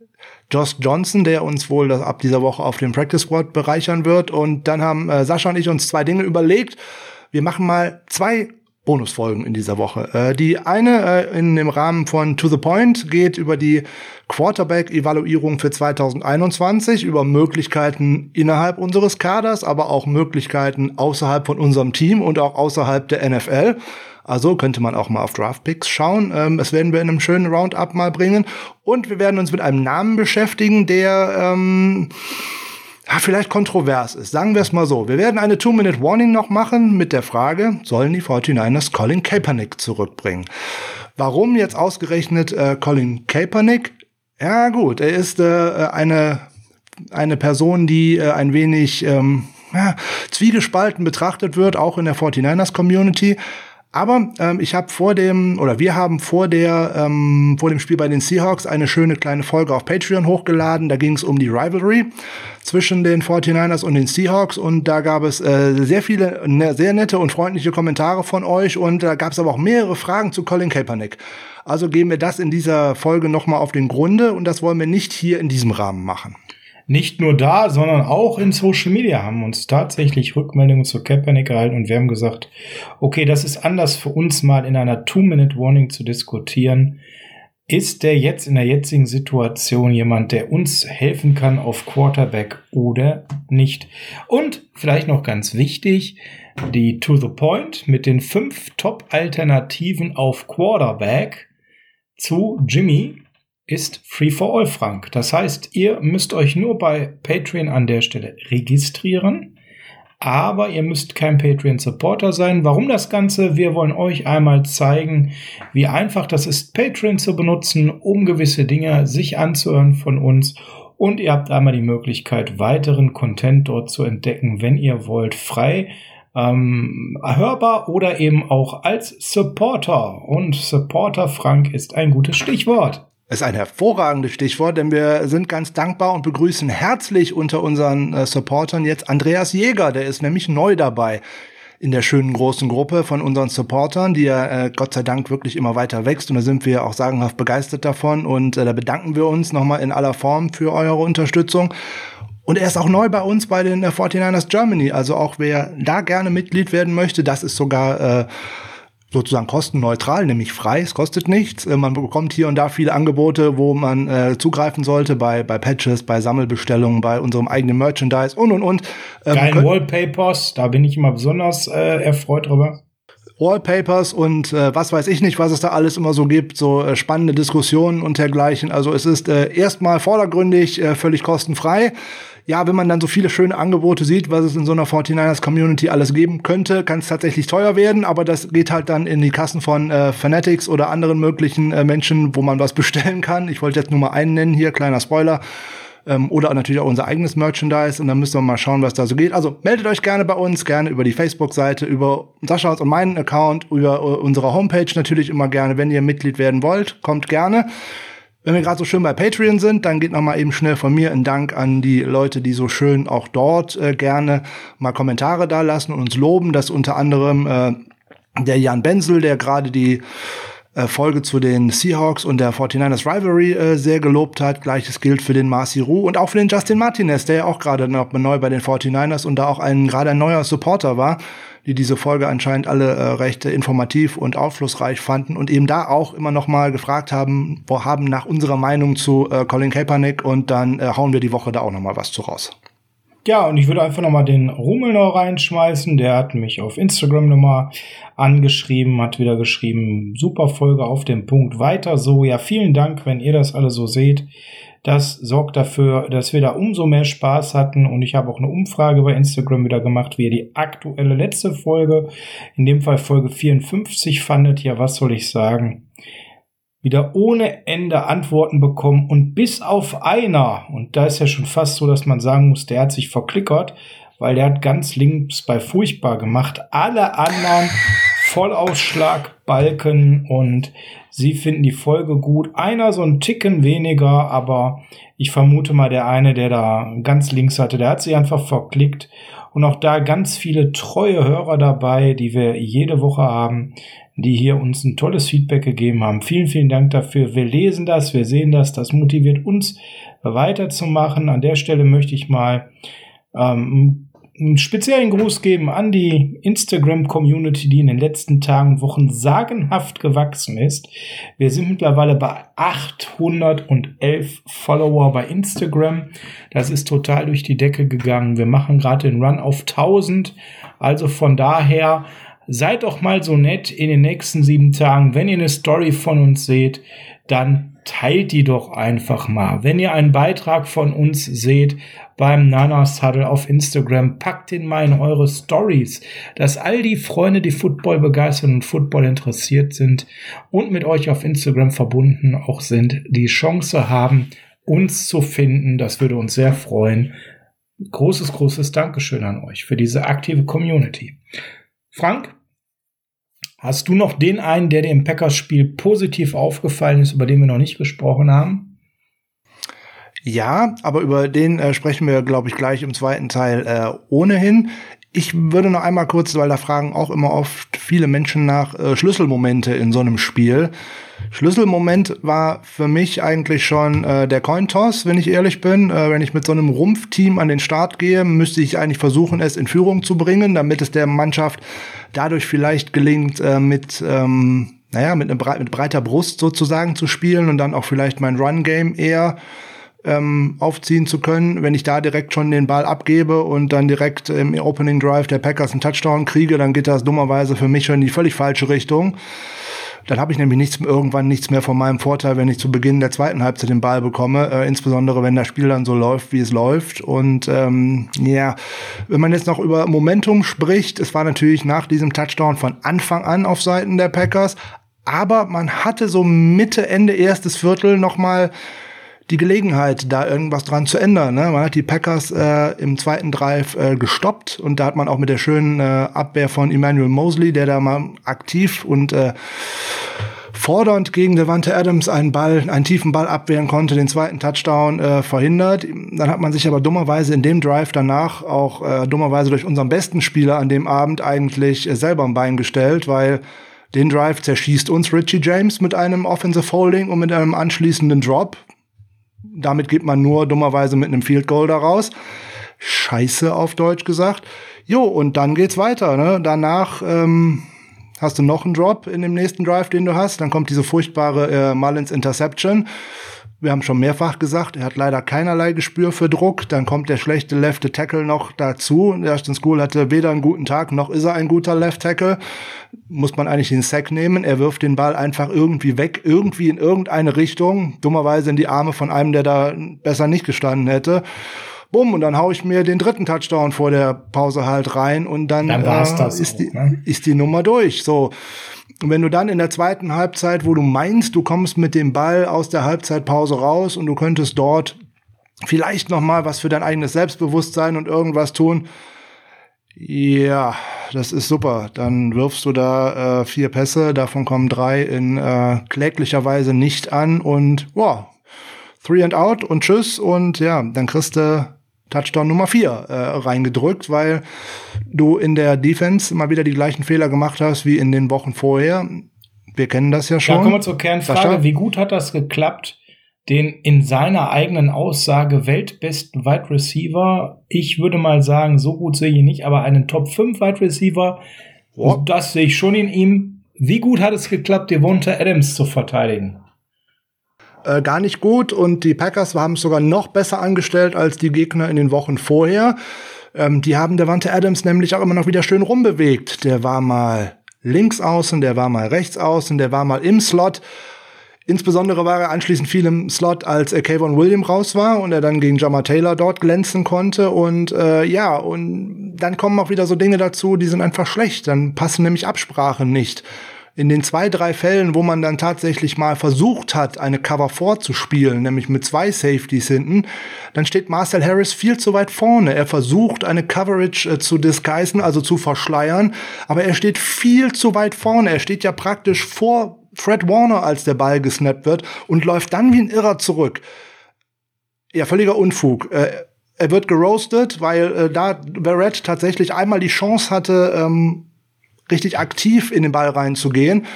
Josh Johnson, der uns wohl das ab dieser Woche auf dem Practice Squad bereichern wird. Und dann haben äh, Sascha und ich uns zwei Dinge überlegt. Wir machen mal zwei Bonusfolgen in dieser Woche. Äh, die eine äh, in dem Rahmen von To the Point geht über die Quarterback-Evaluierung für 2021, über Möglichkeiten innerhalb unseres Kaders, aber auch Möglichkeiten außerhalb von unserem Team und auch außerhalb der NFL. Also könnte man auch mal auf Draftpicks schauen. Ähm, das werden wir in einem schönen Roundup mal bringen. Und wir werden uns mit einem Namen beschäftigen, der ähm, ja, vielleicht kontrovers ist. Sagen wir es mal so. Wir werden eine Two-Minute-Warning noch machen mit der Frage, sollen die 49ers Colin Kaepernick zurückbringen? Warum jetzt ausgerechnet äh, Colin Kaepernick? Ja gut, er ist äh, eine, eine Person, die äh, ein wenig ähm, ja, zwiegespalten betrachtet wird, auch in der 49ers-Community. Aber ähm, ich habe vor dem, oder wir haben vor der, ähm, vor dem Spiel bei den Seahawks eine schöne kleine Folge auf Patreon hochgeladen. Da ging es um die Rivalry zwischen den 49ers und den Seahawks und da gab es äh, sehr viele, ne, sehr nette und freundliche Kommentare von euch und da gab es aber auch mehrere Fragen zu Colin Kaepernick. Also gehen wir das in dieser Folge nochmal auf den Grunde und das wollen wir nicht hier in diesem Rahmen machen.
Nicht nur da, sondern auch in Social Media haben uns tatsächlich Rückmeldungen zu Kaepernick gehalten und wir haben gesagt, okay, das ist anders für uns mal in einer Two-Minute-Warning zu diskutieren. Ist der jetzt in der jetzigen Situation jemand, der uns helfen kann auf Quarterback oder nicht? Und vielleicht noch ganz wichtig, die To the Point mit den fünf Top-Alternativen auf Quarterback zu Jimmy ist Free for All Frank. Das heißt, ihr müsst euch nur bei Patreon an der Stelle registrieren, aber ihr müsst kein Patreon Supporter sein. Warum das Ganze? Wir wollen euch einmal zeigen, wie einfach das ist, Patreon zu benutzen, um gewisse Dinge sich anzuhören von uns. Und ihr habt einmal die Möglichkeit, weiteren Content dort zu entdecken, wenn ihr wollt, frei ähm, hörbar oder eben auch als Supporter. Und Supporter Frank ist ein gutes Stichwort.
Ist ein hervorragendes Stichwort, denn wir sind ganz dankbar und begrüßen herzlich unter unseren äh, Supportern jetzt Andreas Jäger, der ist nämlich neu dabei in der schönen großen Gruppe von unseren Supportern, die ja äh, Gott sei Dank wirklich immer weiter wächst. Und da sind wir auch sagenhaft begeistert davon. Und äh, da bedanken wir uns nochmal in aller Form für eure Unterstützung. Und er ist auch neu bei uns bei den äh, 49ers Germany, also auch wer da gerne Mitglied werden möchte, das ist sogar äh, sozusagen kostenneutral, nämlich frei, es kostet nichts. Äh, Man bekommt hier und da viele Angebote, wo man äh, zugreifen sollte, bei, bei Patches, bei Sammelbestellungen, bei unserem eigenen Merchandise und und und. Ähm, könnt-
Wallpapers, da bin ich immer besonders äh, erfreut drüber.
Wallpapers und äh, was weiß ich nicht, was es da alles immer so gibt, so äh, spannende Diskussionen und dergleichen. Also es ist äh, erstmal vordergründig äh, völlig kostenfrei. Ja, wenn man dann so viele schöne Angebote sieht, was es in so einer 49ers Community alles geben könnte, kann es tatsächlich teuer werden, aber das geht halt dann in die Kassen von äh, Fanatics oder anderen möglichen äh, Menschen, wo man was bestellen kann. Ich wollte jetzt nur mal einen nennen hier, kleiner Spoiler ähm, oder natürlich auch unser eigenes Merchandise und dann müssen wir mal schauen, was da so geht. Also meldet euch gerne bei uns, gerne über die Facebook-Seite, über Saschas und meinen Account, über äh, unsere Homepage natürlich immer gerne, wenn ihr Mitglied werden wollt, kommt gerne. Wenn wir gerade so schön bei Patreon sind, dann geht noch mal eben schnell von mir ein Dank an die Leute, die so schön auch dort äh, gerne mal Kommentare da lassen und uns loben, dass unter anderem äh, der Jan Benzel, der gerade die äh, Folge zu den Seahawks und der 49ers Rivalry äh, sehr gelobt hat. Gleiches gilt für den Marcy Rue und auch für den Justin Martinez, der ja auch gerade noch neu bei den 49ers und da auch ein gerade ein neuer Supporter war, die diese Folge anscheinend alle äh, recht äh, informativ und aufschlussreich fanden und eben da auch immer noch mal gefragt haben, wo haben nach unserer Meinung zu äh, Colin Kaepernick und dann äh, hauen wir die Woche da auch noch mal was zu raus.
Ja, und ich würde einfach nochmal den Rummel noch reinschmeißen. Der hat mich auf Instagram nochmal angeschrieben, hat wieder geschrieben, super Folge auf dem Punkt, weiter so. Ja, vielen Dank, wenn ihr das alle so seht. Das sorgt dafür, dass wir da umso mehr Spaß hatten und ich habe auch eine Umfrage bei Instagram wieder gemacht, wie ihr die aktuelle letzte Folge, in dem Fall Folge 54 fandet. Ja, was soll ich sagen? Wieder ohne Ende Antworten bekommen und bis auf einer, und da ist ja schon fast so, dass man sagen muss, der hat sich verklickert, weil der hat ganz links bei furchtbar gemacht. Alle anderen Vollausschlag, Balken und sie finden die Folge gut. Einer so ein Ticken weniger, aber ich vermute mal, der eine, der da ganz links hatte, der hat sich einfach verklickt. Und auch da ganz viele treue Hörer dabei, die wir jede Woche haben, die hier uns ein tolles Feedback gegeben haben. Vielen, vielen Dank dafür. Wir lesen das, wir sehen das, das motiviert uns weiterzumachen. An der Stelle möchte ich mal ähm, einen speziellen Gruß geben an die Instagram-Community, die in den letzten Tagen und Wochen sagenhaft gewachsen ist. Wir sind mittlerweile bei 811 Follower bei Instagram. Das ist total durch die Decke gegangen. Wir machen gerade den Run auf 1000. Also von daher seid doch mal so nett in den nächsten sieben Tagen, wenn ihr eine Story von uns seht, dann teilt die doch einfach mal. Wenn ihr einen Beitrag von uns seht beim Nana Saddle auf Instagram, packt ihn mal in eure Stories, dass all die Freunde, die Football begeistert und Football interessiert sind und mit euch auf Instagram verbunden auch sind, die Chance haben, uns zu finden. Das würde uns sehr freuen. Großes, großes Dankeschön an euch für diese aktive Community. Frank, Hast du noch den einen, der dir im Packers-Spiel positiv aufgefallen ist, über den wir noch nicht gesprochen haben?
Ja, aber über den äh, sprechen wir, glaube ich, gleich im zweiten Teil äh, ohnehin. Ich würde noch einmal kurz, weil da fragen auch immer oft viele Menschen nach äh, Schlüsselmomente in so einem Spiel. Schlüsselmoment war für mich eigentlich schon äh, der Cointoss, wenn ich ehrlich bin. Äh, wenn ich mit so einem Rumpfteam an den Start gehe, müsste ich eigentlich versuchen, es in Führung zu bringen, damit es der Mannschaft dadurch vielleicht gelingt, äh, mit, ähm, naja, mit, eine, mit breiter Brust sozusagen zu spielen und dann auch vielleicht mein Run-Game eher ähm, aufziehen zu können. Wenn ich da direkt schon den Ball abgebe und dann direkt im Opening Drive der Packers einen Touchdown kriege, dann geht das dummerweise für mich schon in die völlig falsche Richtung. Dann habe ich nämlich nichts, irgendwann nichts mehr von meinem Vorteil, wenn ich zu Beginn der zweiten Halbzeit den Ball bekomme, äh, insbesondere wenn das Spiel dann so läuft, wie es läuft. Und ähm, ja, wenn man jetzt noch über Momentum spricht, es war natürlich nach diesem Touchdown von Anfang an auf Seiten der Packers, aber man hatte so Mitte, Ende erstes Viertel noch mal die Gelegenheit, da irgendwas dran zu ändern. Ne? Man hat die Packers äh, im zweiten Drive äh, gestoppt und da hat man auch mit der schönen äh, Abwehr von Emmanuel Mosley, der da mal aktiv und äh, fordernd gegen Devante Adams einen Ball, einen tiefen Ball abwehren konnte, den zweiten Touchdown äh, verhindert. Dann hat man sich aber dummerweise in dem Drive danach auch äh, dummerweise durch unseren besten Spieler an dem Abend eigentlich äh, selber ein Bein gestellt, weil den Drive zerschießt uns Richie James mit einem Offensive Holding und mit einem anschließenden Drop damit geht man nur dummerweise mit einem Field Goal da raus. Scheiße auf Deutsch gesagt. Jo, und dann geht's weiter. Ne? Danach ähm, hast du noch einen Drop in dem nächsten Drive, den du hast. Dann kommt diese furchtbare äh, Mullins Interception. Wir haben schon mehrfach gesagt, er hat leider keinerlei Gespür für Druck. Dann kommt der schlechte Left Tackle noch dazu. Justin School hatte weder einen guten Tag, noch ist er ein guter Left Tackle. Muss man eigentlich den Sack nehmen. Er wirft den Ball einfach irgendwie weg, irgendwie in irgendeine Richtung. Dummerweise in die Arme von einem, der da besser nicht gestanden hätte. Bumm, und dann hau ich mir den dritten Touchdown vor der Pause halt rein und dann,
dann äh, ist, auch,
die, ne? ist die Nummer durch. So. Und wenn du dann in der zweiten Halbzeit, wo du meinst, du kommst mit dem Ball aus der Halbzeitpause raus und du könntest dort vielleicht noch mal was für dein eigenes Selbstbewusstsein und irgendwas tun, ja, das ist super. Dann wirfst du da äh, vier Pässe, davon kommen drei in äh, kläglicher Weise nicht an und wow, three and out und tschüss und ja, dann kriegst du Touchdown Nummer 4 äh, reingedrückt, weil du in der Defense mal wieder die gleichen Fehler gemacht hast wie in den Wochen vorher. Wir kennen das ja schon. Da
kommen wir zur Kernfrage. Sascha? Wie gut hat das geklappt, den in seiner eigenen Aussage weltbesten Wide Receiver, ich würde mal sagen, so gut sehe ich ihn nicht, aber einen Top 5 Wide Receiver, oh. das sehe ich schon in ihm. Wie gut hat es geklappt, Devonta Adams zu verteidigen?
Äh, gar nicht gut und die Packers haben es sogar noch besser angestellt als die Gegner in den Wochen vorher. Ähm, die haben Devante Adams nämlich auch immer noch wieder schön rumbewegt. Der war mal links außen, der war mal rechts außen, der war mal im Slot. Insbesondere war er anschließend viel im Slot, als äh, Kayvon William raus war und er dann gegen Jammer Taylor dort glänzen konnte. Und äh, ja, und dann kommen auch wieder so Dinge dazu, die sind einfach schlecht. Dann passen nämlich Absprachen nicht. In den zwei, drei Fällen, wo man dann tatsächlich mal versucht hat, eine Cover 4 zu spielen, nämlich mit zwei Safeties hinten, dann steht Marcel Harris viel zu weit vorne. Er versucht, eine Coverage äh, zu disguisen, also zu verschleiern, aber er steht viel zu weit vorne. Er steht ja praktisch vor Fred Warner, als der Ball gesnappt wird und läuft dann wie ein Irrer zurück. Ja, völliger Unfug. Äh, er wird geroastet, weil äh, da Barrett tatsächlich einmal die Chance hatte, ähm, richtig aktiv in den Ball reinzugehen.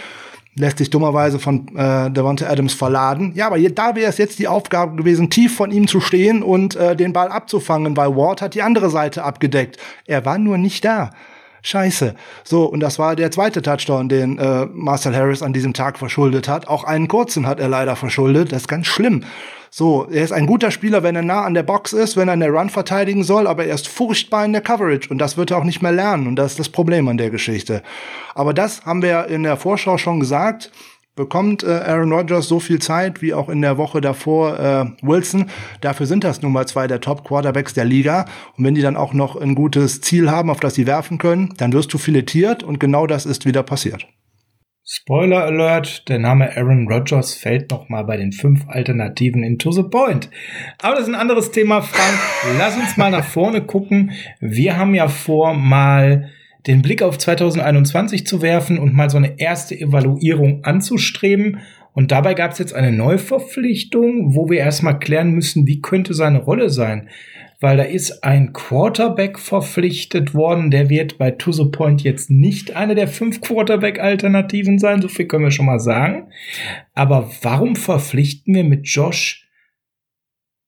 Lässt sich dummerweise von äh, Devonta Adams verladen. Ja, aber da wäre es jetzt die Aufgabe gewesen, tief von ihm zu stehen und äh, den Ball abzufangen, weil Ward hat die andere Seite abgedeckt. Er war nur nicht da. Scheiße. So, und das war der zweite Touchdown, den äh, Marcel Harris an diesem Tag verschuldet hat. Auch einen kurzen hat er leider verschuldet. Das ist ganz schlimm. So, er ist ein guter Spieler, wenn er nah an der Box ist, wenn er in der Run verteidigen soll, aber er ist furchtbar in der Coverage und das wird er auch nicht mehr lernen und das ist das Problem an der Geschichte. Aber das haben wir in der Vorschau schon gesagt bekommt äh, Aaron Rodgers so viel Zeit wie auch in der Woche davor äh, Wilson. Dafür sind das nun mal zwei der Top-Quarterbacks der Liga. Und wenn die dann auch noch ein gutes Ziel haben, auf das sie werfen können, dann wirst du filetiert und genau das ist wieder passiert.
Spoiler Alert, der Name Aaron Rodgers fällt noch mal bei den fünf Alternativen into the point. Aber das ist ein anderes Thema, Frank. Lass uns mal nach vorne gucken. Wir haben ja vor, mal den Blick auf 2021 zu werfen und mal so eine erste Evaluierung anzustreben. Und dabei gab es jetzt eine Neuverpflichtung, wo wir erstmal klären müssen, wie könnte seine Rolle sein. Weil da ist ein Quarterback verpflichtet worden, der wird bei To The Point jetzt nicht eine der fünf Quarterback-Alternativen sein, so viel können wir schon mal sagen. Aber warum verpflichten wir mit Josh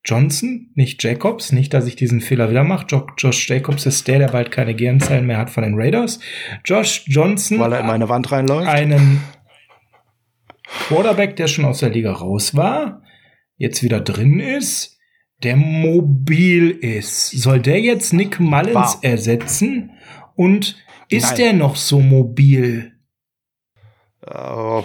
Johnson, nicht Jacobs. Nicht, dass ich diesen Fehler wieder mache. Josh Jacobs ist der, der bald keine Gehirnzellen mehr hat von den Raiders. Josh Johnson.
Weil er in meine Wand reinläuft.
Einen Quarterback, der schon aus der Liga raus war, jetzt wieder drin ist, der mobil ist. Soll der jetzt Nick Mullins war. ersetzen? Und ist Nein. der noch so mobil?
Oh.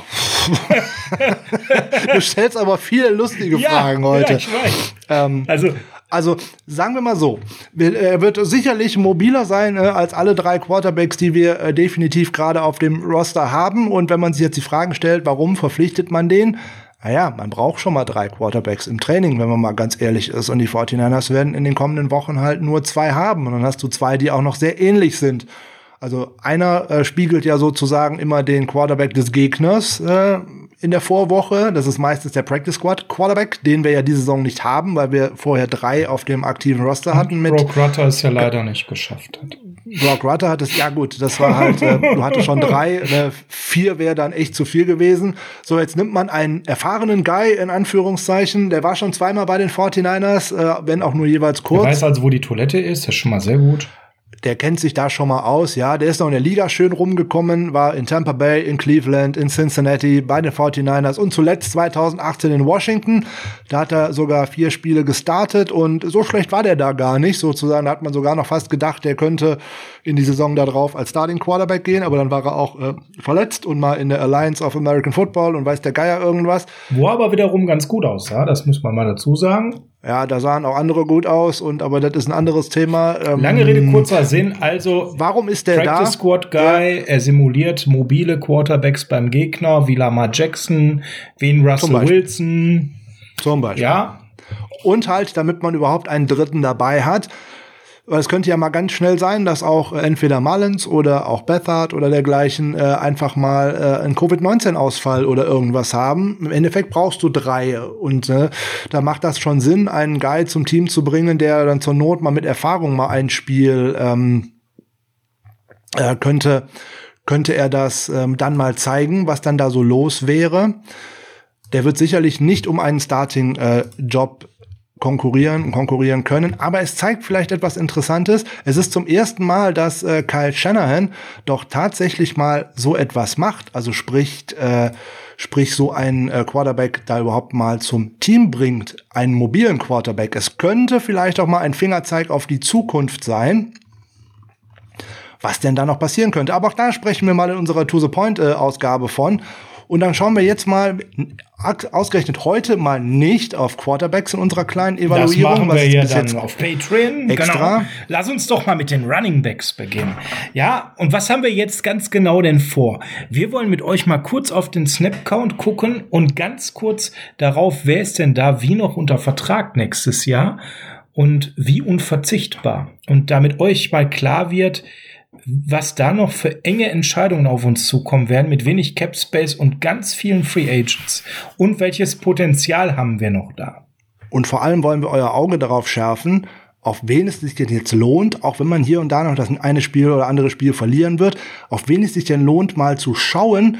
du stellst aber viele lustige ja, Fragen heute. Ja, ich weiß. Ähm, also, also sagen wir mal so, er wird sicherlich mobiler sein äh, als alle drei Quarterbacks, die wir äh, definitiv gerade auf dem Roster haben. Und wenn man sich jetzt die Fragen stellt, warum verpflichtet man den? Naja, man braucht schon mal drei Quarterbacks im Training, wenn man mal ganz ehrlich ist. Und die 49ers werden in den kommenden Wochen halt nur zwei haben. Und dann hast du zwei, die auch noch sehr ähnlich sind. Also einer äh, spiegelt ja sozusagen immer den Quarterback des Gegners äh, in der Vorwoche. Das ist meistens der Practice Squad Quarterback, den wir ja diese Saison nicht haben, weil wir vorher drei auf dem aktiven Roster hatten.
Mit Brock Rutter es ja leider nicht geschafft hat.
Brock Rutter hat es, ja gut, das war halt, äh, du hattest schon drei, ne, vier wäre dann echt zu viel gewesen. So, jetzt nimmt man einen erfahrenen Guy in Anführungszeichen, der war schon zweimal bei den 49ers, äh, wenn auch nur jeweils kurz.
Der weiß also, wo die Toilette ist, das ist schon mal sehr gut
der kennt sich da schon mal aus, ja. Der ist noch in der Liga schön rumgekommen, war in Tampa Bay, in Cleveland, in Cincinnati, bei den 49ers und zuletzt 2018 in Washington. Da hat er sogar vier Spiele gestartet und so schlecht war der da gar nicht, sozusagen. Da hat man sogar noch fast gedacht, der könnte in die Saison da drauf als Starting Quarterback gehen, aber dann war er auch äh, verletzt und mal in der Alliance of American Football und weiß der Geier irgendwas.
Wo aber wiederum ganz gut aussah, das muss man mal dazu sagen.
Ja, da sahen auch andere gut aus und aber das ist ein anderes Thema.
Ähm, Lange Rede, kurzer Sinn. Also,
warum ist der
Practice da? Squad Guy, ja. er simuliert mobile Quarterbacks beim Gegner, wie Lamar Jackson, wie Russell Wilson.
Zum Beispiel. Ja. Und halt, damit man überhaupt einen Dritten dabei hat, weil es könnte ja mal ganz schnell sein, dass auch äh, entweder Mullins oder auch Bethard oder dergleichen äh, einfach mal äh, einen Covid-19-Ausfall oder irgendwas haben. Im Endeffekt brauchst du drei. Und äh, da macht das schon Sinn, einen Guy zum Team zu bringen, der dann zur Not mal mit Erfahrung mal ein Spiel ähm, äh, könnte, könnte er das ähm, dann mal zeigen, was dann da so los wäre. Der wird sicherlich nicht um einen Starting-Job äh, konkurrieren und konkurrieren können. Aber es zeigt vielleicht etwas Interessantes. Es ist zum ersten Mal, dass äh, Kyle Shanahan doch tatsächlich mal so etwas macht. Also spricht, äh, sprich so einen äh, Quarterback da überhaupt mal zum Team bringt, einen mobilen Quarterback. Es könnte vielleicht auch mal ein Fingerzeig auf die Zukunft sein. Was denn da noch passieren könnte. Aber auch da sprechen wir mal in unserer To the Point äh, Ausgabe von. Und dann schauen wir jetzt mal ausgerechnet heute mal nicht auf Quarterbacks in unserer kleinen Evaluierung.
Das machen wir ja dann auf Patreon.
Extra.
Genau. Lass uns doch mal mit den Running Backs beginnen. Ja, und was haben wir jetzt ganz genau denn vor? Wir wollen mit euch mal kurz auf den Snap-Count gucken und ganz kurz darauf, wer ist denn da wie noch unter Vertrag nächstes Jahr und wie unverzichtbar. Und damit euch mal klar wird, was da noch für enge Entscheidungen auf uns zukommen werden, mit wenig Cap Space und ganz vielen Free Agents. Und welches Potenzial haben wir noch da?
Und vor allem wollen wir euer Auge darauf schärfen, auf wen es sich denn jetzt lohnt, auch wenn man hier und da noch das eine Spiel oder andere Spiel verlieren wird, auf wen es sich denn lohnt, mal zu schauen,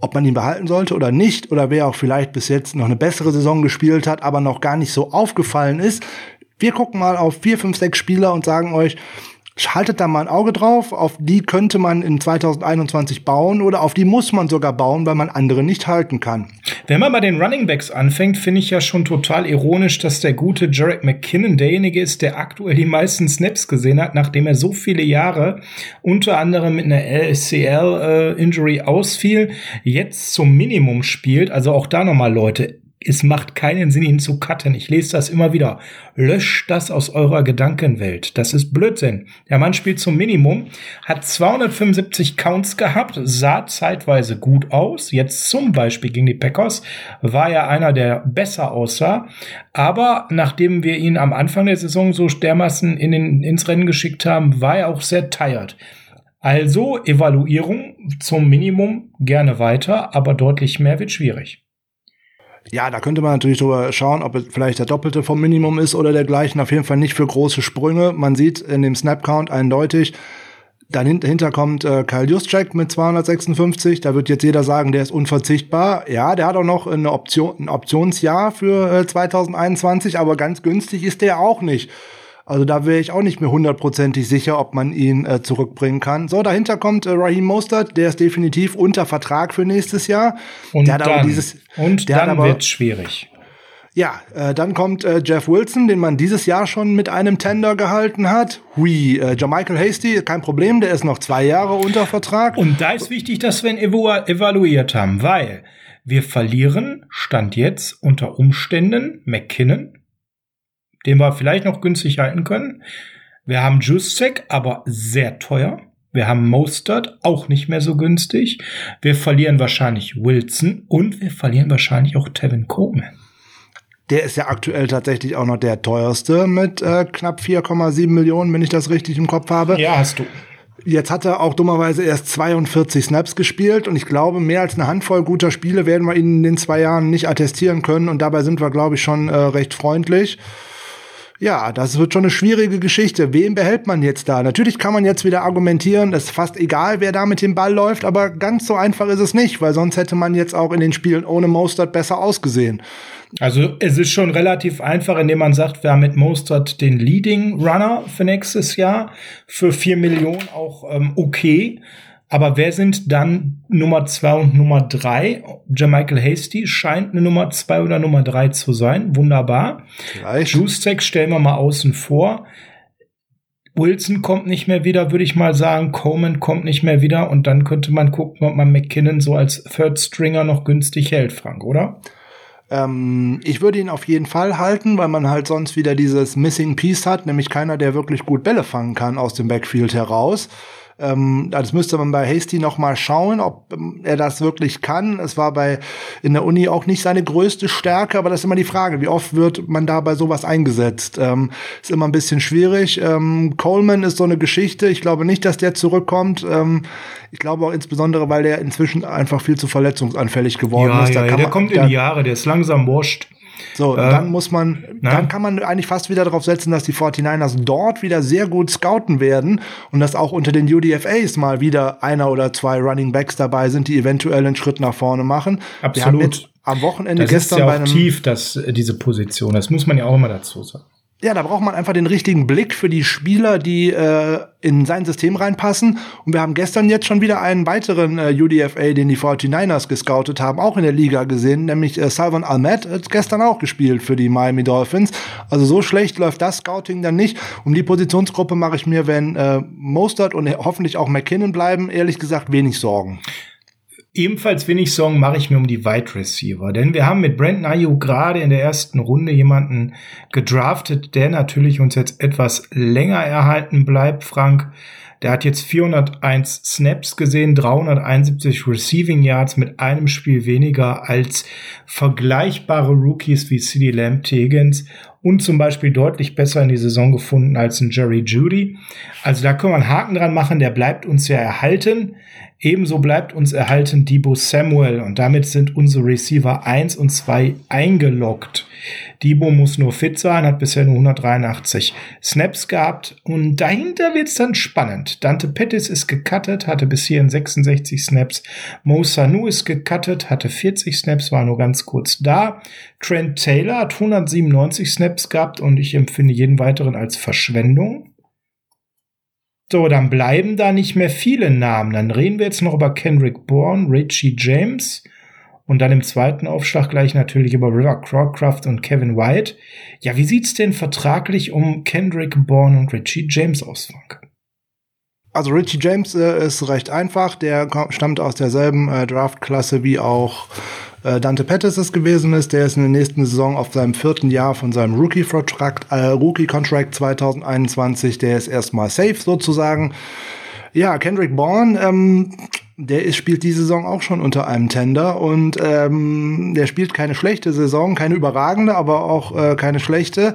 ob man ihn behalten sollte oder nicht, oder wer auch vielleicht bis jetzt noch eine bessere Saison gespielt hat, aber noch gar nicht so aufgefallen ist. Wir gucken mal auf vier, fünf, sechs Spieler und sagen euch, Schaltet da mal ein Auge drauf, auf die könnte man in 2021 bauen oder auf die muss man sogar bauen, weil man andere nicht halten kann.
Wenn man bei den Running Backs anfängt, finde ich ja schon total ironisch, dass der gute Jarek McKinnon derjenige ist, der aktuell die meisten Snaps gesehen hat, nachdem er so viele Jahre unter anderem mit einer LCL-Injury äh, ausfiel, jetzt zum Minimum spielt. Also auch da nochmal Leute, es macht keinen Sinn, ihn zu cutten. Ich lese das immer wieder. Löscht das aus eurer Gedankenwelt. Das ist Blödsinn. Der Mann spielt zum Minimum, hat 275 Counts gehabt, sah zeitweise gut aus. Jetzt zum Beispiel gegen die Packers war er einer, der besser aussah. Aber nachdem wir ihn am Anfang der Saison so dermaßen in den, ins Rennen geschickt haben, war er auch sehr tired. Also Evaluierung zum Minimum gerne weiter, aber deutlich mehr wird schwierig.
Ja, da könnte man natürlich drüber schauen, ob es vielleicht der Doppelte vom Minimum ist oder dergleichen. Auf jeden Fall nicht für große Sprünge. Man sieht in dem Snap-Count eindeutig, Dahinter kommt äh, Kyle Juszczyk mit 256. Da wird jetzt jeder sagen, der ist unverzichtbar. Ja, der hat auch noch eine Option, ein Optionsjahr für äh, 2021, aber ganz günstig ist der auch nicht. Also da wäre ich auch nicht mehr hundertprozentig sicher, ob man ihn äh, zurückbringen kann. So, dahinter kommt äh, Raheem Mostert, der ist definitiv unter Vertrag für nächstes Jahr.
Und der dann, dieses, und dann wird schwierig.
Ja, äh, dann kommt äh, Jeff Wilson, den man dieses Jahr schon mit einem Tender gehalten hat. Hui, äh, Michael Hasty, kein Problem, der ist noch zwei Jahre unter Vertrag.
Und da ist wichtig, dass wir ihn evalu evaluiert haben, weil wir verlieren, stand jetzt unter Umständen McKinnon, den wir vielleicht noch günstig halten können. Wir haben Juszek, aber sehr teuer. Wir haben Mostert, auch nicht mehr so günstig. Wir verlieren wahrscheinlich Wilson und wir verlieren wahrscheinlich auch Tevin Coleman.
Der ist ja aktuell tatsächlich auch noch der teuerste mit äh, knapp 4,7 Millionen, wenn ich das richtig im Kopf habe.
Ja, hast du.
Jetzt hat er auch dummerweise erst 42 Snaps gespielt und ich glaube, mehr als eine Handvoll guter Spiele werden wir ihn in den zwei Jahren nicht attestieren können und dabei sind wir, glaube ich, schon äh, recht freundlich. Ja, das wird schon eine schwierige Geschichte. Wen behält man jetzt da? Natürlich kann man jetzt wieder argumentieren, es ist fast egal, wer da mit dem Ball läuft, aber ganz so einfach ist es nicht, weil sonst hätte man jetzt auch in den Spielen ohne Mostert besser ausgesehen.
Also es ist schon relativ einfach, indem man sagt, wir haben mit Mostert den Leading Runner für nächstes Jahr für vier Millionen auch ähm, okay. Aber wer sind dann Nummer zwei und Nummer drei? Jermichael Hasty scheint eine Nummer zwei oder Nummer drei zu sein. Wunderbar. Juszek stellen wir mal außen vor. Wilson kommt nicht mehr wieder, würde ich mal sagen. Coleman kommt nicht mehr wieder. Und dann könnte man gucken, ob man McKinnon so als Third Stringer noch günstig hält, Frank, oder?
Ähm, ich würde ihn auf jeden Fall halten, weil man halt sonst wieder dieses Missing Piece hat, nämlich keiner, der wirklich gut Bälle fangen kann aus dem Backfield heraus. Ähm, das müsste man bei Hasty noch mal schauen, ob ähm, er das wirklich kann. Es war bei in der Uni auch nicht seine größte Stärke, aber das ist immer die Frage, wie oft wird man da bei sowas eingesetzt? Ähm, ist immer ein bisschen schwierig. Ähm, Coleman ist so eine Geschichte. Ich glaube nicht, dass der zurückkommt. Ähm, ich glaube auch insbesondere, weil der inzwischen einfach viel zu verletzungsanfällig geworden
ja,
ist.
Da ja, der man, kommt in die Jahre, der ist langsam wurscht.
So, äh, dann muss man, na? dann kann man eigentlich fast wieder darauf setzen, dass die 49ers dort wieder sehr gut scouten werden und dass auch unter den UDFAs mal wieder einer oder zwei Running Backs dabei sind, die eventuell einen Schritt nach vorne machen.
Absolut.
Am Wochenende
das
gestern
ist ja
bei
einem tief, dass äh, diese Position. Das muss man ja auch immer dazu sagen.
Ja, da braucht man einfach den richtigen Blick für die Spieler, die äh, in sein System reinpassen. Und wir haben gestern jetzt schon wieder einen weiteren äh, UDFA, den die 49ers gescoutet haben, auch in der Liga gesehen, nämlich äh, Salvan Almet hat gestern auch gespielt für die Miami Dolphins. Also so schlecht läuft das Scouting dann nicht. Um die Positionsgruppe mache ich mir, wenn äh, Mostert und hoffentlich auch McKinnon bleiben, ehrlich gesagt wenig Sorgen.
Ebenfalls wenig Sorgen mache ich mir um die Wide Receiver, denn wir haben mit Brandon Ayuk gerade in der ersten Runde jemanden gedraftet, der natürlich uns jetzt etwas länger erhalten bleibt, Frank. Der hat jetzt 401 Snaps gesehen, 371 Receiving Yards mit einem Spiel weniger als vergleichbare Rookies wie CD Lamb Tegans und zum Beispiel deutlich besser in die Saison gefunden als ein Jerry Judy. Also da können wir einen Haken dran machen, der bleibt uns ja erhalten. Ebenso bleibt uns erhalten Debo Samuel und damit sind unsere Receiver 1 und 2 eingeloggt. Debo muss nur fit sein, hat bisher nur 183 Snaps gehabt und dahinter wird's dann spannend. Dante Pettis ist gecuttet, hatte bis hierhin 66 Snaps. Mo Sanu ist gecuttet, hatte 40 Snaps, war nur ganz kurz da. Trent Taylor hat 197 Snaps gehabt und ich empfinde jeden weiteren als Verschwendung. So, dann bleiben da nicht mehr viele Namen. Dann reden wir jetzt noch über Kendrick Bourne, Richie James, und dann im zweiten Aufschlag gleich natürlich über River Crowcraft und Kevin White. Ja, wie sieht's denn vertraglich um Kendrick Bourne und Richie James aus, Frank?
Also Richie James äh, ist recht einfach. Der stammt aus derselben äh, Draftklasse wie auch äh, Dante Pettis es gewesen ist. Der ist in der nächsten Saison auf seinem vierten Jahr von seinem Rookie-Contract äh, Rookie 2021. Der ist erstmal safe sozusagen. Ja, Kendrick Bourne, ähm, der ist, spielt die Saison auch schon unter einem Tender und ähm, der spielt keine schlechte Saison, keine überragende, aber auch äh, keine schlechte.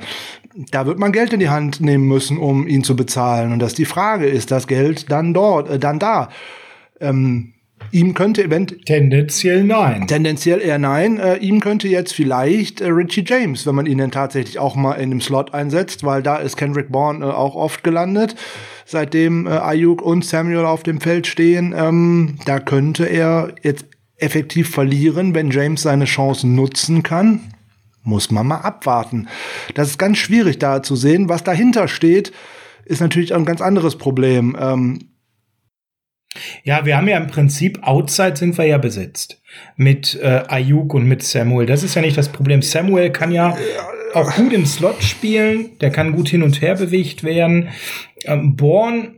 Da wird man Geld in die Hand nehmen müssen, um ihn zu bezahlen. Und das die Frage, ist das Geld dann dort, äh, dann da? Ähm, Ihm könnte event
tendenziell nein.
Tendenziell eher nein. Äh, ihm könnte jetzt vielleicht äh, Richie James, wenn man ihn dann tatsächlich auch mal in dem Slot einsetzt, weil da ist Kendrick Bourne äh, auch oft gelandet seitdem äh, Ayuk und Samuel auf dem Feld stehen. Ähm, da könnte er jetzt effektiv verlieren, wenn James seine Chancen nutzen kann. Muss man mal abwarten. Das ist ganz schwierig da zu sehen. Was dahinter steht, ist natürlich ein ganz anderes Problem. Ähm,
ja, wir haben ja im Prinzip Outside sind wir ja besetzt mit äh, Ayuk und mit Samuel. Das ist ja nicht das Problem. Samuel kann ja auch gut im Slot spielen, der kann gut hin und her bewegt werden. Ähm, Born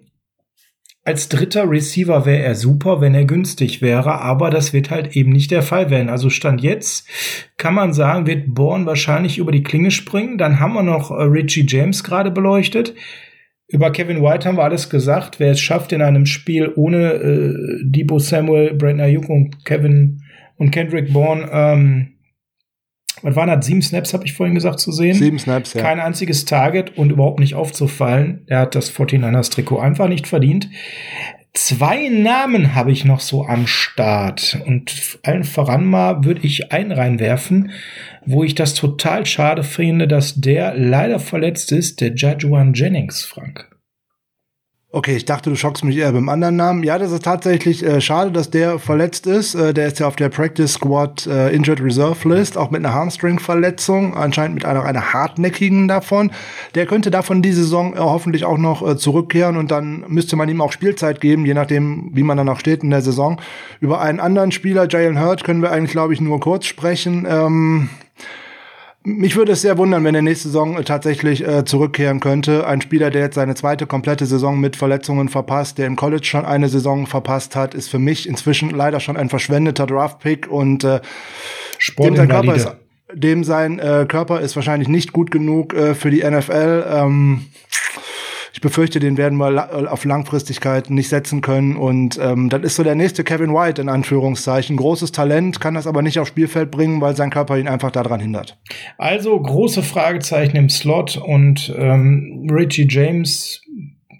als dritter Receiver wäre er super, wenn er günstig wäre, aber das wird halt eben nicht der Fall werden. Also Stand jetzt kann man sagen, wird Born wahrscheinlich über die Klinge springen. Dann haben wir noch äh, Richie James gerade beleuchtet. Über Kevin White haben wir alles gesagt. Wer es schafft, in einem Spiel ohne äh, Debo Samuel, Brandon Ayuk und Kevin und Kendrick Bourne ähm, was waren das? Sieben Snaps, habe ich vorhin gesagt, zu sehen.
Sieben Snaps,
ja. Kein einziges Target und überhaupt nicht aufzufallen. Er hat das 49ers Trikot einfach nicht verdient. Zwei Namen habe ich noch so am Start. Und allen voran mal würde ich einen reinwerfen, wo ich das total schade finde, dass der leider verletzt ist, der Jajuan Jennings, Frank.
Okay, ich dachte, du schockst mich eher beim anderen Namen. Ja, das ist tatsächlich äh, schade, dass der verletzt ist. Äh, der ist ja auf der Practice Squad äh, Injured Reserve List, auch mit einer Hamstring-Verletzung, anscheinend mit einer, einer hartnäckigen davon. Der könnte davon die Saison äh, hoffentlich auch noch äh, zurückkehren und dann müsste man ihm auch Spielzeit geben, je nachdem, wie man dann noch steht in der Saison. Über einen anderen Spieler, Jalen Hurt, können wir eigentlich, glaube ich, nur kurz sprechen. Ähm mich würde es sehr wundern, wenn er nächste Saison äh, tatsächlich äh, zurückkehren könnte. Ein Spieler, der jetzt seine zweite komplette Saison mit Verletzungen verpasst, der im College schon eine Saison verpasst hat, ist für mich inzwischen leider schon ein verschwendeter Draftpick und äh, dem sein Körper ist, dem sein äh, Körper ist wahrscheinlich nicht gut genug äh, für die NFL. Ähm, ich befürchte, den werden wir auf Langfristigkeit nicht setzen können. Und ähm, das ist so der nächste Kevin White in Anführungszeichen. Großes Talent, kann das aber nicht aufs Spielfeld bringen, weil sein Körper ihn einfach daran hindert.
Also große Fragezeichen im Slot und ähm, Richie James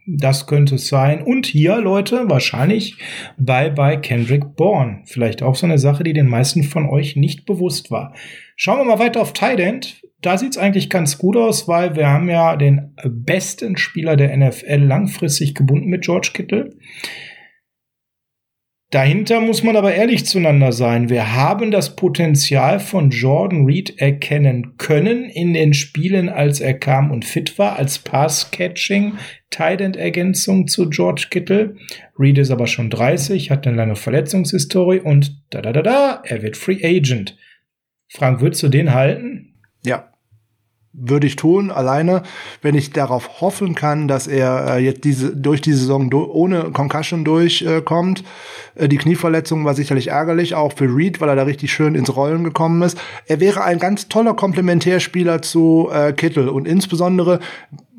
das könnte es sein. Und hier, Leute, wahrscheinlich bei bei Kendrick Bourne. Vielleicht auch so eine Sache, die den meisten von euch nicht bewusst war. Schauen wir mal weiter auf Tident da sieht's eigentlich ganz gut aus, weil wir haben ja den besten Spieler der NFL langfristig gebunden mit George Kittle. Dahinter muss man aber ehrlich zueinander sein. Wir haben das Potenzial von Jordan Reed erkennen können in den Spielen, als er kam und fit war, als Pass-Catching, Tight-End-Ergänzung zu George Kittle. Reed ist aber schon 30, hat eine lange Verletzungshistorie und da da da da, er wird Free Agent. Frank, würdest du den halten?
Würde ich tun, alleine, wenn ich darauf hoffen kann, dass er äh, jetzt diese durch die Saison do, ohne Concussion durchkommt. Äh, die Knieverletzung war sicherlich ärgerlich, auch für Reed, weil er da richtig schön ins Rollen gekommen ist. Er wäre ein ganz toller Komplementärspieler zu äh, Kittel und insbesondere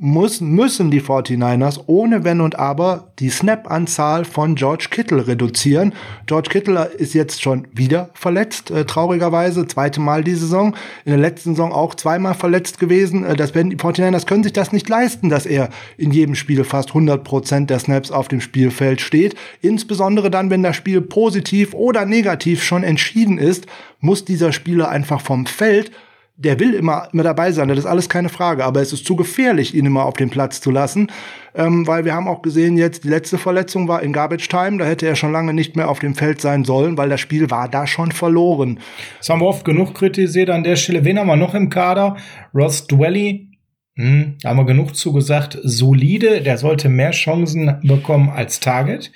muss, müssen die 49ers ohne Wenn und Aber die Snap-Anzahl von George Kittle reduzieren. George Kittle ist jetzt schon wieder verletzt, äh, traurigerweise, zweite Mal die Saison. In der letzten Saison auch zweimal verletzt gewesen. Äh, das, die 49ers können sich das nicht leisten, dass er in jedem Spiel fast 100 Prozent der Snaps auf dem Spielfeld steht. Insbesondere dann, wenn das Spiel positiv oder negativ schon entschieden ist, muss dieser Spieler einfach vom Feld der will immer, immer dabei sein, das ist alles keine Frage. Aber es ist zu gefährlich, ihn immer auf den Platz zu lassen, ähm, weil wir haben auch gesehen, jetzt die letzte Verletzung war in Garbage Time, da hätte er schon lange nicht mehr auf dem Feld sein sollen, weil das Spiel war da schon verloren.
Das haben wir oft genug kritisiert an der Stelle. Wen haben wir noch im Kader? Ross Dwelly, hm, da haben wir genug zugesagt. Solide, der sollte mehr Chancen bekommen als Target.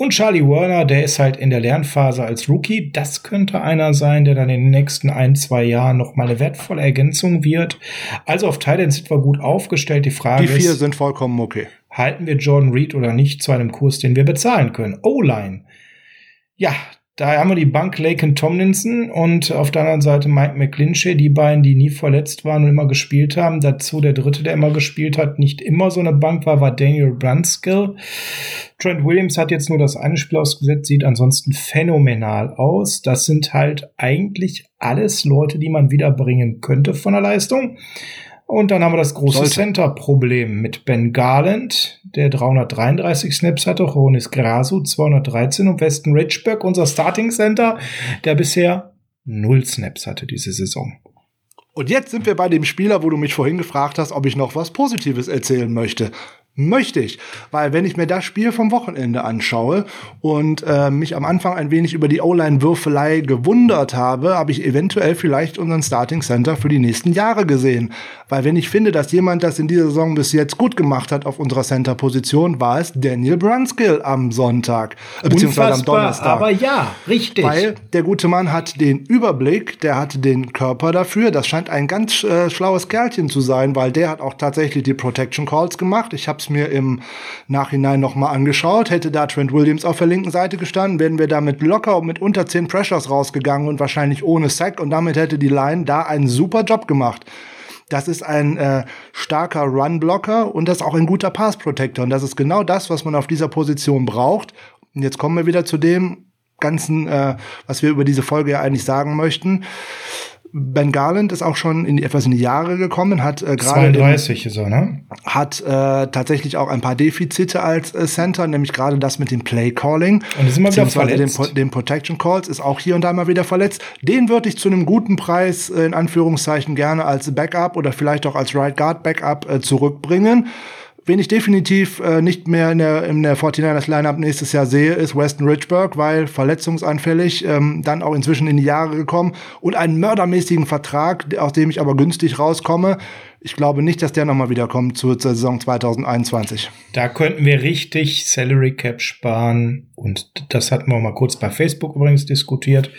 Und Charlie Werner, der ist halt in der Lernphase als Rookie. Das könnte einer sein, der dann in den nächsten ein, zwei Jahren noch mal eine wertvolle Ergänzung wird. Also auf Thailand sind wir gut aufgestellt. Die Frage
ist. Die vier ist, sind vollkommen okay.
Halten wir Jordan Reed oder nicht zu einem Kurs, den wir bezahlen können? O-Line. Ja, da haben wir die Bank Laken Tomlinson und auf der anderen Seite Mike McClinchy, die beiden, die nie verletzt waren und immer gespielt haben. Dazu der dritte, der immer gespielt hat, nicht immer so eine Bank war, war Daniel Brunskill. Trent Williams hat jetzt nur das eine Spiel ausgesetzt, sieht ansonsten phänomenal aus. Das sind halt eigentlich alles Leute, die man wiederbringen könnte von der Leistung. Und dann haben wir das große Center-Problem mit Ben Garland, der 333 Snaps hatte, Ronis Grasu 213 und Weston Richburg, unser Starting Center, der bisher null Snaps hatte diese Saison.
Und jetzt sind wir bei dem Spieler, wo du mich vorhin gefragt hast, ob ich noch was Positives erzählen möchte möchte ich. Weil wenn ich mir das Spiel vom Wochenende anschaue und äh, mich am Anfang ein wenig über die O-Line-Würfelei gewundert habe, habe ich eventuell vielleicht unseren Starting Center für die nächsten Jahre gesehen. Weil wenn ich finde, dass jemand das in dieser Saison bis jetzt gut gemacht hat auf unserer Center-Position, war es Daniel Brunskill am Sonntag.
Äh, beziehungsweise am Donnerstag. Aber ja, richtig.
Weil der gute Mann hat den Überblick, der hat den Körper dafür. Das scheint ein ganz äh, schlaues Kerlchen zu sein, weil der hat auch tatsächlich die Protection Calls gemacht. Ich habe es mir im Nachhinein nochmal angeschaut. Hätte da Trent Williams auf der linken Seite gestanden, wären wir damit locker mit unter 10 Pressures rausgegangen und wahrscheinlich ohne Sack. Und damit hätte die Line da einen super Job gemacht. Das ist ein äh, starker Run-Blocker und das ist auch ein guter Pass-Protector. Und das ist genau das, was man auf dieser Position braucht. Und jetzt kommen wir wieder zu dem Ganzen, äh, was wir über diese Folge ja eigentlich sagen möchten. Ben Garland ist auch schon in die, etwas in die Jahre gekommen, hat äh, gerade
32 ist er, ne?
Hat äh, tatsächlich auch ein paar Defizite als äh, Center, nämlich gerade das mit dem Play Calling.
Und ist immer wieder verletzt.
Den, den Protection Calls ist auch hier und da mal wieder verletzt. Den würde ich zu einem guten Preis äh, in Anführungszeichen gerne als Backup oder vielleicht auch als Right Guard Backup äh, zurückbringen. Wen ich definitiv äh, nicht mehr in der, in der 49ers Lineup nächstes Jahr sehe, ist Weston Richburg, weil verletzungsanfällig, ähm, dann auch inzwischen in die Jahre gekommen und einen mördermäßigen Vertrag, aus dem ich aber günstig rauskomme. Ich glaube nicht, dass der nochmal wiederkommt zur Saison 2021.
Da könnten wir richtig Salary Cap sparen. Und das hatten wir mal kurz bei Facebook übrigens diskutiert,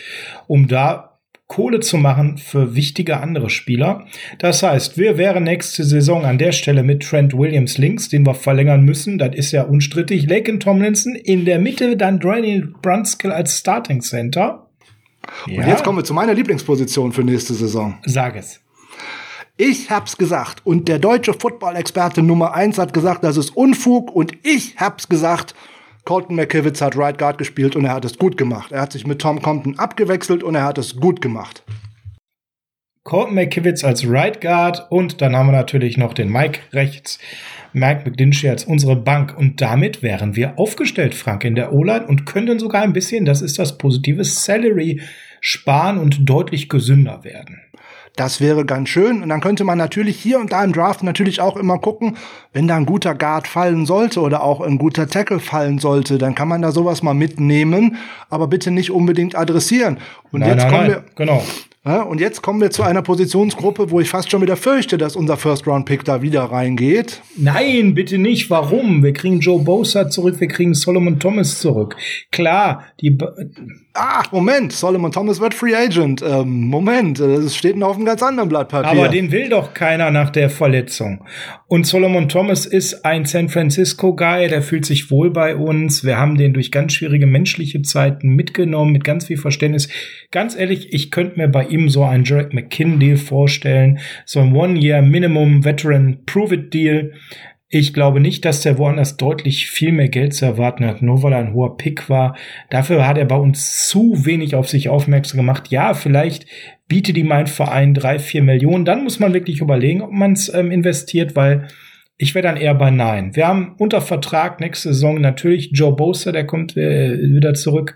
um da Kohle zu machen für wichtige andere Spieler. Das heißt, wir wären nächste Saison an der Stelle mit Trent Williams links, den wir verlängern müssen. Das ist ja unstrittig. Laken Tomlinson in der Mitte, dann Daniel Brunskill als Starting Center.
Und ja. jetzt kommen wir zu meiner Lieblingsposition für nächste Saison.
Sag es.
Ich hab's gesagt und der deutsche Football-Experte Nummer eins hat gesagt, das ist Unfug und ich hab's gesagt, Colton McKivitz hat Right Guard gespielt und er hat es gut gemacht. Er hat sich mit Tom Compton abgewechselt und er hat es gut gemacht.
Colton McKivitz als Right Guard und dann haben wir natürlich noch den Mike rechts. Mike McDinchy als unsere Bank. Und damit wären wir aufgestellt, Frank, in der O-Line und könnten sogar ein bisschen, das ist das positive Salary, sparen und deutlich gesünder werden.
Das wäre ganz schön. Und dann könnte man natürlich hier und da im Draft natürlich auch immer gucken, wenn da ein guter Guard fallen sollte oder auch ein guter Tackle fallen sollte, dann kann man da sowas mal mitnehmen, aber bitte nicht unbedingt adressieren.
Und nein, jetzt nein, kommen nein. wir,
genau. Ja, und jetzt kommen wir zu einer Positionsgruppe, wo ich fast schon wieder fürchte, dass unser First-Round-Pick da wieder reingeht.
Nein, bitte nicht. Warum? Wir kriegen Joe Bosa zurück, wir kriegen Solomon Thomas zurück. Klar, die.
Ah, Moment, Solomon Thomas wird Free Agent. Ähm, Moment, das steht noch auf einem ganz anderen Blatt Papier.
Aber den will doch keiner nach der Verletzung. Und Solomon Thomas ist ein San Francisco-Guy, der fühlt sich wohl bei uns. Wir haben den durch ganz schwierige menschliche Zeiten mitgenommen, mit ganz viel Verständnis. Ganz ehrlich, ich könnte mir bei ihm so einen Jarek McKinn-Deal vorstellen, so ein One-Year-Minimum-Veteran-Prove-It-Deal. Ich glaube nicht, dass der woanders deutlich viel mehr Geld zu erwarten hat, nur weil er ein hoher Pick war. Dafür hat er bei uns zu wenig auf sich aufmerksam gemacht. Ja, vielleicht bietet ihm ein Verein drei, vier Millionen. Dann muss man wirklich überlegen, ob man es ähm, investiert, weil ich wäre dann eher bei Nein. Wir haben unter Vertrag nächste Saison natürlich Joe Bosa, der kommt äh, wieder zurück.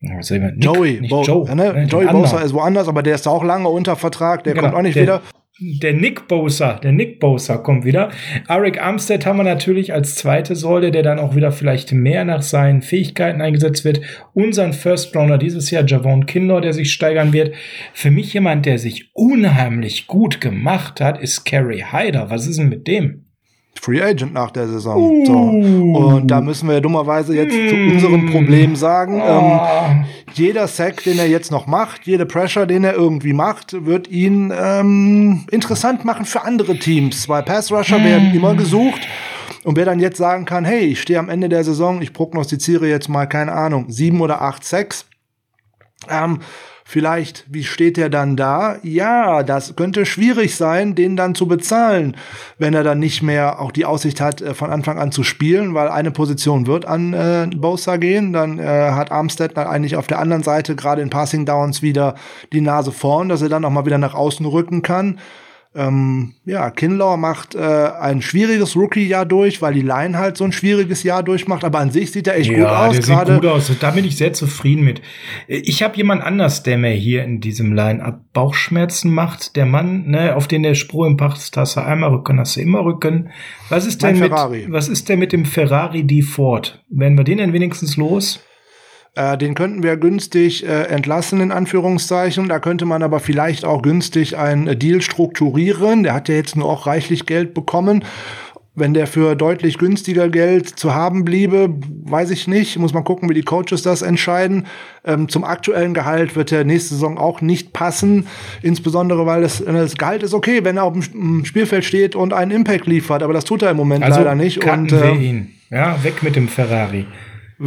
Nick, Joey, Bo Joe, ne? Äh, Joey Bosa ist woanders, aber der ist auch lange unter Vertrag, der genau, kommt auch nicht
der,
wieder.
Der Nick Bosa, der Nick Bosa kommt wieder. Arik Armstead haben wir natürlich als zweite Säule, der dann auch wieder vielleicht mehr nach seinen Fähigkeiten eingesetzt wird. Unseren First Rounder dieses Jahr, Javon Kindor, der sich steigern wird. Für mich jemand, der sich unheimlich gut gemacht hat, ist Kerry Hyder. Was ist denn mit dem?
Free Agent nach der Saison. Uh. So. Und da müssen wir dummerweise jetzt mm. zu unserem Problem sagen, oh. ähm, jeder Sack, den er jetzt noch macht, jede Pressure, den er irgendwie macht, wird ihn ähm, interessant machen für andere Teams. Weil Pass Rusher mm. werden immer gesucht. Und wer dann jetzt sagen kann, hey, ich stehe am Ende der Saison, ich prognostiziere jetzt mal, keine Ahnung, sieben oder acht Sacks, ähm, Vielleicht, wie steht er dann da? Ja, das könnte schwierig sein, den dann zu bezahlen, wenn er dann nicht mehr auch die Aussicht hat, äh, von Anfang an zu spielen, weil eine Position wird an äh, Bosa gehen. Dann äh, hat Armstead dann eigentlich auf der anderen Seite gerade in Passing Downs wieder die Nase vorn, dass er dann auch mal wieder nach außen rücken kann. Ähm, ja, Kinlaw macht äh, ein schwieriges Rookie-Jahr durch, weil die Line halt so ein schwieriges Jahr durchmacht, aber an sich sieht er echt
ja,
gut aus.
Der sieht gut aus. Da bin ich sehr zufrieden mit. Ich habe jemand anders, der mir hier in diesem Line-Up Bauchschmerzen macht. Der Mann, ne, auf den der Spruch im Pacht hast du einmal Rücken, hast du immer Rücken. Was ist denn mit, was ist denn mit dem Ferrari D Ford? Werden wir den denn wenigstens los?
Äh, den könnten wir günstig äh, entlassen, in Anführungszeichen. Da könnte man aber vielleicht auch günstig einen Deal strukturieren. Der hat ja jetzt nur auch reichlich Geld bekommen. Wenn der für deutlich günstiger Geld zu haben bliebe, weiß ich nicht. Muss man gucken, wie die Coaches das entscheiden. Ähm, zum aktuellen Gehalt wird der nächste Saison auch nicht passen. Insbesondere, weil das, das Gehalt ist okay, wenn er auf dem Spielfeld steht und einen Impact liefert. Aber das tut er im Moment also leider nicht.
Und, äh, ihn. Ja, weg mit dem Ferrari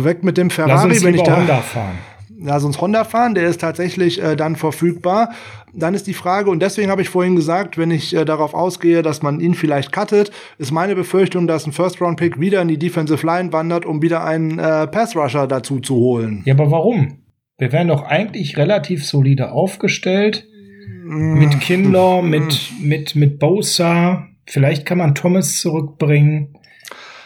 weg mit dem Ferrari,
Lass uns
wenn ich da
Honda fahren.
Lass uns Honda fahren, der ist tatsächlich äh, dann verfügbar. Dann ist die Frage, und deswegen habe ich vorhin gesagt, wenn ich äh, darauf ausgehe, dass man ihn vielleicht cuttet, ist meine Befürchtung, dass ein First-Round-Pick wieder in die Defensive Line wandert, um wieder einen äh, Pass-Rusher dazu zu holen.
Ja, aber warum? Wir wären doch eigentlich relativ solide aufgestellt. Mit Kinlaw, mit, mit, mit Bosa. Vielleicht kann man Thomas zurückbringen.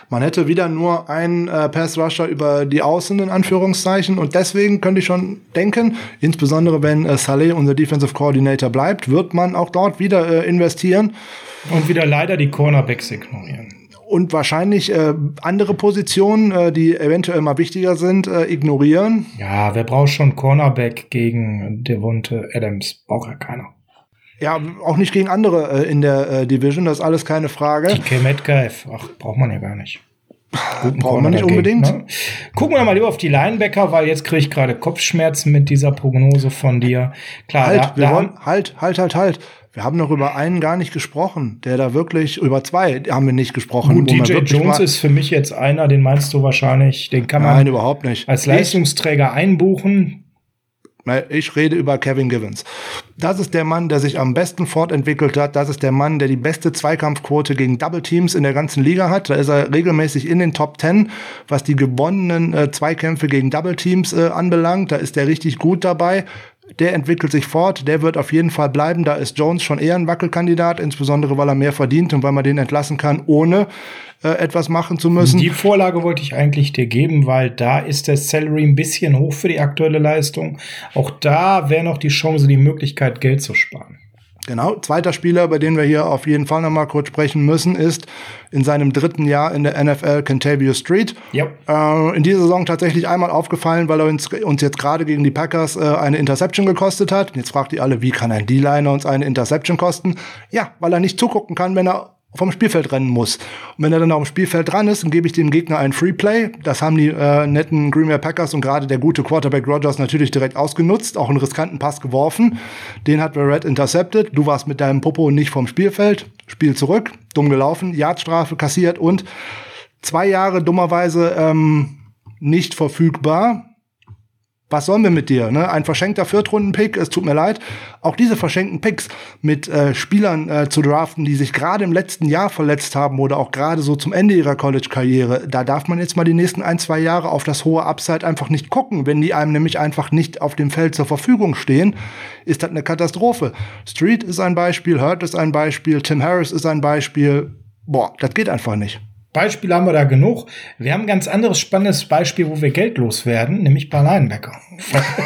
Man hätte wieder nur einen äh, Pass-Rusher über die Außen, in Anführungszeichen. Und deswegen könnte ich schon denken, insbesondere wenn äh, Saleh unser Defensive Coordinator bleibt, wird man auch dort wieder äh, investieren.
Und wieder leider die Cornerbacks ignorieren
und wahrscheinlich äh, andere Positionen, äh, die eventuell mal wichtiger sind, äh, ignorieren.
Ja, wer braucht schon Cornerback gegen Devonte Adams? Braucht ja keiner.
Ja, auch nicht gegen andere äh, in der äh, Division, das ist alles keine Frage.
DK Metcalf, ach, braucht man ja gar nicht.
Guten Braucht man nicht unbedingt. Ne?
Gucken wir mal lieber auf die Linebacker, weil jetzt kriege ich gerade Kopfschmerzen mit dieser Prognose von dir.
Klar, halt, da, wir da wollen, halt, halt, halt, halt. Wir haben noch über einen gar nicht gesprochen, der da wirklich, über zwei haben wir nicht gesprochen.
Gut, DJ Jones ist für mich jetzt einer, den meinst du wahrscheinlich, den kann man
Nein, überhaupt nicht.
als Leistungsträger einbuchen.
Ich rede über Kevin Givens. Das ist der Mann, der sich am besten fortentwickelt hat. Das ist der Mann, der die beste Zweikampfquote gegen Double Teams in der ganzen Liga hat. Da ist er regelmäßig in den Top 10, was die gewonnenen äh, Zweikämpfe gegen Double Teams äh, anbelangt. Da ist er richtig gut dabei. Der entwickelt sich fort, der wird auf jeden Fall bleiben. Da ist Jones schon eher ein Wackelkandidat, insbesondere weil er mehr verdient und weil man den entlassen kann, ohne äh, etwas machen zu müssen.
Die Vorlage wollte ich eigentlich dir geben, weil da ist der Salary ein bisschen hoch für die aktuelle Leistung. Auch da wäre noch die Chance, die Möglichkeit, Geld zu sparen.
Genau. Zweiter Spieler, über den wir hier auf jeden Fall nochmal kurz sprechen müssen, ist in seinem dritten Jahr in der NFL Kentavio Street.
Ja.
Äh, in dieser Saison tatsächlich einmal aufgefallen, weil er uns, uns jetzt gerade gegen die Packers äh, eine Interception gekostet hat. Und jetzt fragt ihr alle, wie kann ein D-Liner uns eine Interception kosten? Ja, weil er nicht zugucken kann, wenn er vom Spielfeld rennen muss. Und wenn er dann auf dem Spielfeld dran ist, dann gebe ich dem Gegner einen Free Play. Das haben die äh, netten Green Bay Packers und gerade der gute Quarterback Rogers natürlich direkt ausgenutzt, auch einen riskanten Pass geworfen. Den hat Red intercepted. Du warst mit deinem Popo nicht vom Spielfeld. Spiel zurück, dumm gelaufen, Yardstrafe kassiert und zwei Jahre dummerweise ähm, nicht verfügbar was sollen wir mit dir? Ne? Ein verschenkter Viertrunden-Pick, es tut mir leid. Auch diese verschenkten Picks mit äh, Spielern äh, zu draften, die sich gerade im letzten Jahr verletzt haben oder auch gerade so zum Ende ihrer College-Karriere, da darf man jetzt mal die nächsten ein, zwei Jahre auf das hohe Upside einfach nicht gucken. Wenn die einem nämlich einfach nicht auf dem Feld zur Verfügung stehen, ist das eine Katastrophe. Street ist ein Beispiel, Hurt ist ein Beispiel, Tim Harris ist ein Beispiel. Boah, das geht einfach nicht.
Beispiele haben wir da genug. Wir haben ein ganz anderes spannendes Beispiel, wo wir geldlos werden, nämlich bei Linebacker.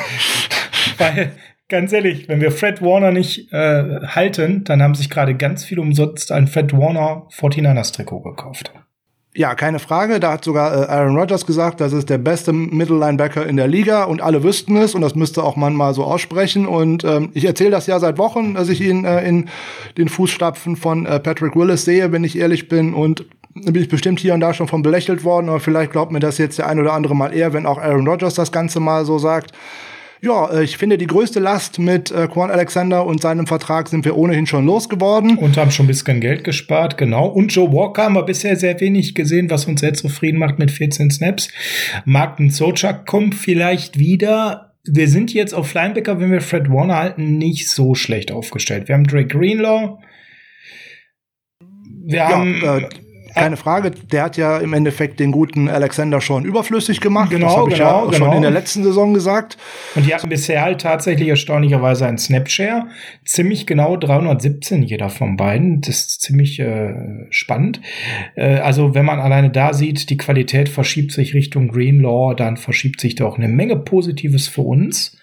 Weil, ganz ehrlich, wenn wir Fred Warner nicht äh, halten, dann haben sich gerade ganz viel umsonst ein Fred Warner 49ers Trikot gekauft.
Ja, keine Frage. Da hat sogar äh, Aaron Rodgers gesagt, das ist der beste Middle Linebacker in der Liga und alle wüssten es und das müsste auch man mal so aussprechen. Und ähm, ich erzähle das ja seit Wochen, dass ich ihn äh, in den Fußstapfen von äh, Patrick Willis sehe, wenn ich ehrlich bin. Und bin ich bestimmt hier und da schon von belächelt worden, aber vielleicht glaubt mir das jetzt der ein oder andere mal eher, wenn auch Aaron Rodgers das Ganze mal so sagt. Ja, äh, ich finde, die größte Last mit äh, Quan Alexander und seinem Vertrag sind wir ohnehin schon losgeworden.
Und haben schon ein bisschen Geld gespart, genau. Und Joe Walker haben wir bisher sehr wenig gesehen, was uns sehr zufrieden macht mit 14 Snaps. Martin Sochak kommt vielleicht wieder. Wir sind jetzt auf Linebacker, wenn wir Fred Warner halten, nicht so schlecht aufgestellt. Wir haben Drake Greenlaw. Wir ja, haben äh,
keine Frage, der hat ja im Endeffekt den guten Alexander schon überflüssig gemacht.
Genau, das habe ich genau,
ja genau. schon in der letzten Saison gesagt.
Und die hatten bisher halt tatsächlich erstaunlicherweise einen Snapshare. Ziemlich genau 317 jeder von beiden. Das ist ziemlich äh, spannend. Äh, also wenn man alleine da sieht, die Qualität verschiebt sich Richtung Greenlaw, dann verschiebt sich da auch eine Menge Positives für uns.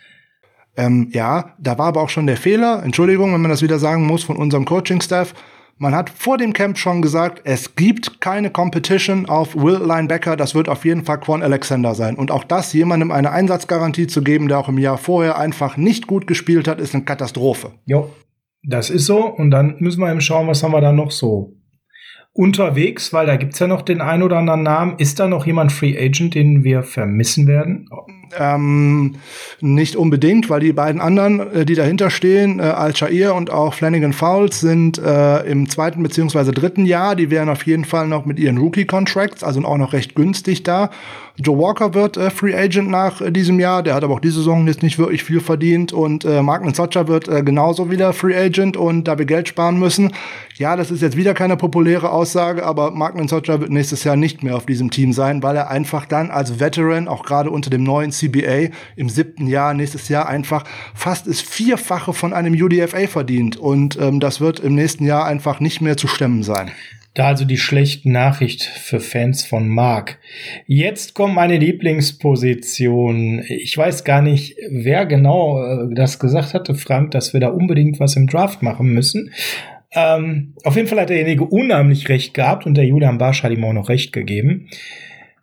Ähm, ja, da war aber auch schon der Fehler, Entschuldigung, wenn man das wieder sagen muss, von unserem Coaching-Staff man hat vor dem Camp schon gesagt, es gibt keine Competition auf Will Linebacker. Das wird auf jeden Fall Quan Alexander sein. Und auch das, jemandem eine Einsatzgarantie zu geben, der auch im Jahr vorher einfach nicht gut gespielt hat, ist eine Katastrophe.
Jo, das ist so. Und dann müssen wir eben schauen, was haben wir da noch so unterwegs, weil da gibt's ja noch den ein oder anderen Namen. Ist da noch jemand Free Agent, den wir vermissen werden?
Ähm, nicht unbedingt, weil die beiden anderen, äh, die dahinter stehen, äh, Al-Shair und auch Flanagan Fowles, sind äh, im zweiten beziehungsweise dritten Jahr. Die wären auf jeden Fall noch mit ihren Rookie-Contracts, also auch noch recht günstig da. Joe Walker wird äh, Free Agent nach äh, diesem Jahr. Der hat aber auch diese Saison jetzt nicht wirklich viel verdient. Und äh, Mark Socha wird äh, genauso wieder Free Agent. Und da wir Geld sparen müssen, ja, das ist jetzt wieder keine populäre Aussage, aber Mark Socha wird nächstes Jahr nicht mehr auf diesem Team sein, weil er einfach dann als Veteran, auch gerade unter dem neuen CBA im siebten Jahr, nächstes Jahr einfach fast das Vierfache von einem UDFA verdient. Und ähm, das wird im nächsten Jahr einfach nicht mehr zu stemmen sein.
Da also die schlechte Nachricht für Fans von Mark. Jetzt kommt meine Lieblingsposition. Ich weiß gar nicht, wer genau äh, das gesagt hatte, Frank, dass wir da unbedingt was im Draft machen müssen. Ähm, auf jeden Fall hat derjenige unheimlich recht gehabt und der Julian Barsch hat ihm auch noch recht gegeben.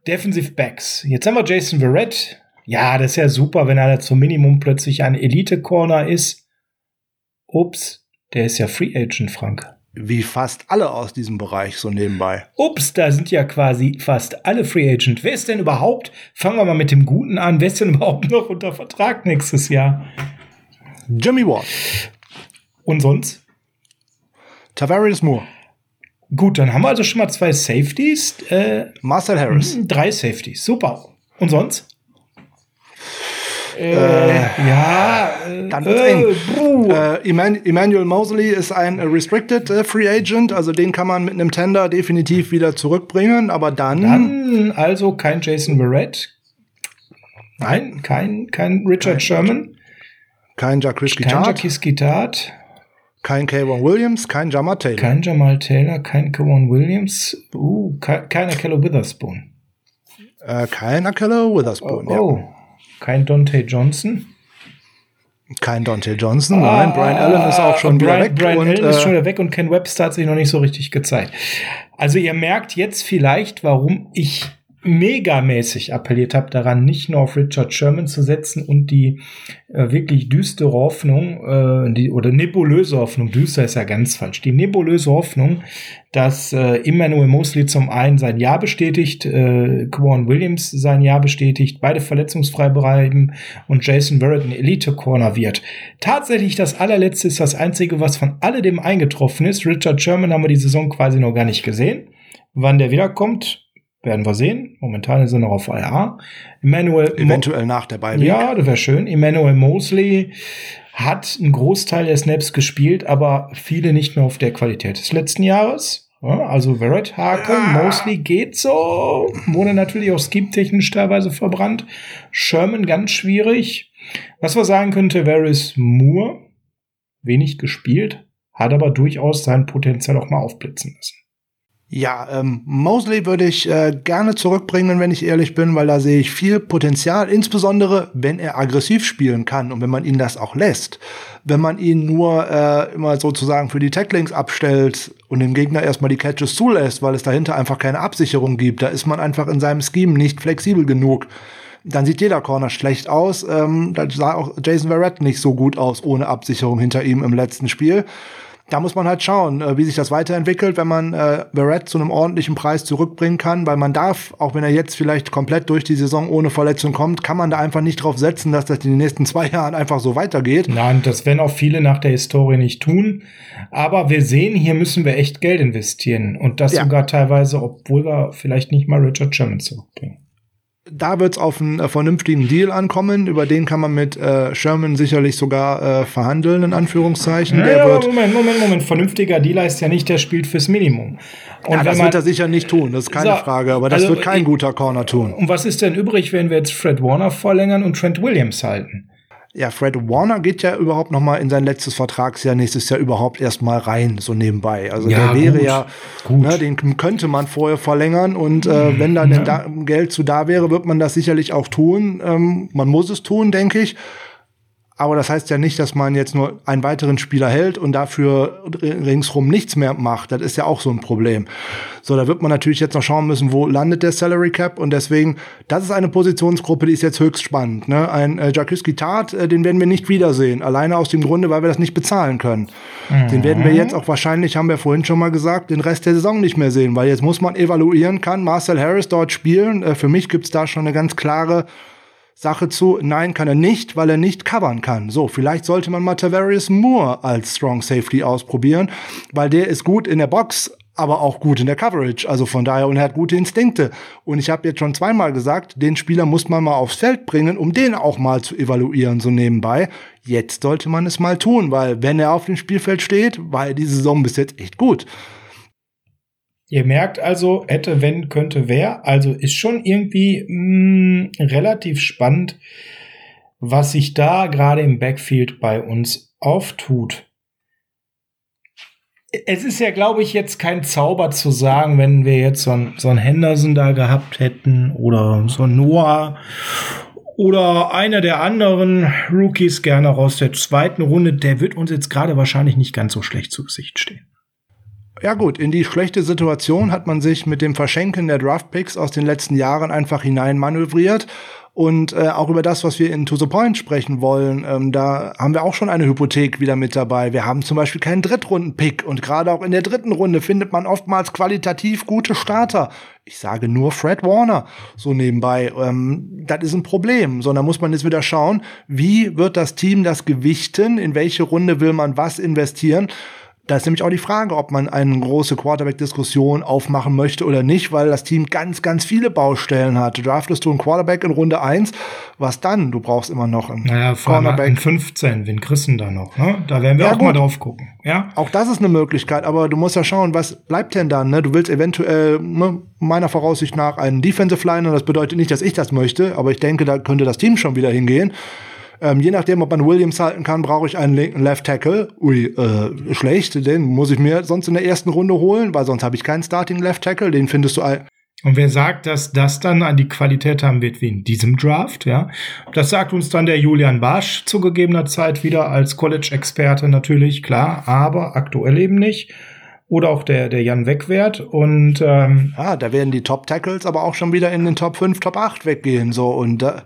Defensive Backs. Jetzt haben wir Jason Verrett. Ja, das ist ja super, wenn er da zum Minimum plötzlich ein Elite-Corner ist. Ups, der ist ja Free Agent, Frank
wie fast alle aus diesem Bereich so nebenbei.
Ups, da sind ja quasi fast alle Free Agent. Wer ist denn überhaupt, fangen wir mal mit dem Guten an, wer ist denn überhaupt noch unter Vertrag nächstes Jahr?
Jimmy Ward.
Und sonst?
Tavares Moore.
Gut, dann haben wir also schon mal zwei Safeties.
Äh, Marcel Harris.
Drei Safeties, super. Und sonst? Äh, ja,
äh, dann wird's eng. Äh, Emmanuel Mosley ist ein Restricted äh, Free Agent, also den kann man mit einem Tender definitiv wieder zurückbringen, aber dann.
Dann also kein Jason Verrett. Nein, kein, kein Richard kein, Sherman.
Kein Jacques
Gittard. Kein
Kayvon Williams, kein Jamal Taylor.
Kein Jamal Taylor, kein Kayvon Williams. Uh, kein Akello Witherspoon.
Äh, kein Akello Witherspoon,
oh, ja. Oh. Kein Dante Johnson.
Kein Dante Johnson, ah, nein. Brian Allen ist auch schon
Brian,
wieder weg.
Brian
und,
Allen
äh,
ist schon wieder weg und Ken Webster hat sich noch nicht so richtig gezeigt. Also ihr merkt jetzt vielleicht, warum ich megamäßig appelliert habe, daran nicht nur auf Richard Sherman zu setzen und die äh, wirklich düstere Hoffnung, äh, die, oder nebulöse Hoffnung, düster ist ja ganz falsch, die nebulöse Hoffnung, dass äh, Emmanuel Mosley zum einen sein Ja bestätigt, äh, Quan Williams sein Ja bestätigt, beide verletzungsfrei bleiben und Jason Verrett ein Elite-Corner wird. Tatsächlich das allerletzte ist das Einzige, was von alledem eingetroffen ist. Richard Sherman haben wir die Saison quasi noch gar nicht gesehen. Wann der wiederkommt, werden wir sehen. Momentan ist er noch auf IA.
Emmanuel Eventuell Mo nach der Bye
Ja, das wäre schön. Emmanuel Mosley hat einen Großteil der Snaps gespielt, aber viele nicht mehr auf der Qualität des letzten Jahres. Ja, also Verrett, Haken, ah. Mosley geht so. Wurde natürlich auch scheme-technisch teilweise verbrannt. Sherman ganz schwierig. Was wir sagen könnte, Varys Moore, wenig gespielt, hat aber durchaus sein Potenzial auch mal aufblitzen lassen.
Ja, ähm, Mosley würde ich äh, gerne zurückbringen, wenn ich ehrlich bin, weil da sehe ich viel Potenzial, insbesondere wenn er aggressiv spielen kann und wenn man ihn das auch lässt. Wenn man ihn nur äh, immer sozusagen für die Tacklings abstellt und dem Gegner erstmal die Catches zulässt, weil es dahinter einfach keine Absicherung gibt, da ist man einfach in seinem Scheme nicht flexibel genug. Dann sieht jeder Corner schlecht aus. Ähm, da sah auch Jason Verrett nicht so gut aus ohne Absicherung hinter ihm im letzten Spiel da muss man halt schauen, äh, wie sich das weiterentwickelt, wenn man äh, Barrett zu einem ordentlichen Preis zurückbringen kann, weil man darf, auch wenn er jetzt vielleicht komplett durch die Saison ohne Verletzung kommt, kann man da einfach nicht drauf setzen, dass das in den nächsten zwei Jahren einfach so weitergeht.
Nein, das werden auch viele nach der Historie nicht tun. Aber wir sehen, hier müssen wir echt Geld investieren und das ja. sogar teilweise, obwohl wir vielleicht nicht mal Richard Sherman zurückbringen
da wird es auf einen äh, vernünftigen Deal ankommen. Über den kann man mit äh, Sherman sicherlich sogar äh, verhandeln, in Anführungszeichen.
Ja, ja, Moment, Moment, Moment. Vernünftiger Deal heißt ja nicht, der spielt fürs Minimum.
Und ja, das wird er sicher nicht tun, das ist keine so, Frage. Aber das also, wird kein guter Corner tun.
Und was ist denn übrig, wenn wir jetzt Fred Warner verlängern und Trent Williams halten?
Ja, Fred Warner geht ja überhaupt noch mal in sein letztes Vertragsjahr nächstes Jahr überhaupt erst mal rein, so nebenbei. Also ja, der wäre gut, ja, gut. Ne, den könnte man vorher verlängern und äh, mhm, wenn dann ja. da Geld zu da wäre, wird man das sicherlich auch tun. Ähm, man muss es tun, denke ich. Aber das heißt ja nicht, dass man jetzt nur einen weiteren Spieler hält und dafür ringsrum nichts mehr macht. Das ist ja auch so ein Problem. So, da wird man natürlich jetzt noch schauen müssen, wo landet der Salary Cap und deswegen, das ist eine Positionsgruppe, die ist jetzt höchst spannend. Ne? Ein äh, Jakuski Tat, äh, den werden wir nicht wiedersehen. Alleine aus dem Grunde, weil wir das nicht bezahlen können. Mhm. Den werden wir jetzt auch wahrscheinlich, haben wir vorhin schon mal gesagt, den Rest der Saison nicht mehr sehen, weil jetzt muss man evaluieren, kann Marcel Harris dort spielen. Äh, für mich gibt's da schon eine ganz klare Sache zu, nein, kann er nicht, weil er nicht covern kann. So, vielleicht sollte man mal Tavarius Moore als Strong Safety ausprobieren, weil der ist gut in der Box, aber auch gut in der Coverage. Also von daher, und er hat gute Instinkte. Und ich habe jetzt schon zweimal gesagt, den Spieler muss man mal aufs Feld bringen, um den auch mal zu evaluieren, so nebenbei. Jetzt sollte man es mal tun, weil wenn er auf dem Spielfeld steht, war er diese Saison bis jetzt echt gut.
Ihr merkt also, hätte, wenn, könnte, wer. Also ist schon irgendwie mh, mm, relativ spannend, was sich da gerade im Backfield bei uns auftut. Es ist ja, glaube ich, jetzt kein Zauber zu sagen, wenn wir jetzt so einen, so einen Henderson da gehabt hätten oder so einen Noah oder einer der anderen Rookies gerne aus der zweiten Runde, der wird uns jetzt gerade wahrscheinlich nicht ganz so schlecht zu Gesicht stehen.
Ja gut, in die schlechte Situation hat man sich mit dem Verschenken der Draftpicks aus den letzten Jahren einfach hineinmanövriert. Und äh, auch über das, was wir in To The Point sprechen wollen, ähm, da haben wir auch schon eine Hypothek wieder mit dabei. Wir haben zum Beispiel keinen Drittrunden-Pick und gerade auch in der dritten Runde findet man oftmals qualitativ gute Starter. Ich sage nur Fred Warner so nebenbei. Ähm, das ist ein Problem, sondern muss man jetzt wieder schauen, wie wird das Team das gewichten, in welche Runde will man was investieren. Da ist nämlich auch die Frage, ob man eine große Quarterback-Diskussion aufmachen möchte oder nicht, weil das Team ganz, ganz viele Baustellen hat. Draftest du einen Quarterback in Runde 1, was dann? Du brauchst immer noch einen
naja, Quarterback. 15, wen kriegst du da noch? Ne? Da werden wir ja, auch gut. mal drauf gucken. Ja?
Auch das ist eine Möglichkeit, aber du musst ja schauen, was bleibt denn dann? Ne? Du willst eventuell, ne, meiner Voraussicht nach, einen Defensive Liner. Das bedeutet nicht, dass ich das möchte, aber ich denke, da könnte das Team schon wieder hingehen. Ähm, je nachdem, ob man Williams halten kann, brauche ich einen linken Left Tackle. Ui, äh, schlecht. Den muss ich mir sonst in der ersten Runde holen, weil sonst habe ich keinen Starting Left Tackle. Den findest du
Und wer sagt, dass das dann an die Qualität haben wird wie in diesem Draft, ja, das sagt uns dann der Julian Barsch zu gegebener Zeit wieder als College-Experte natürlich, klar, aber aktuell eben nicht. Oder auch der, der Jan Wegwert. Und ähm,
ah, da werden die Top-Tackles aber auch schon wieder in den Top 5, Top 8 weggehen. So und äh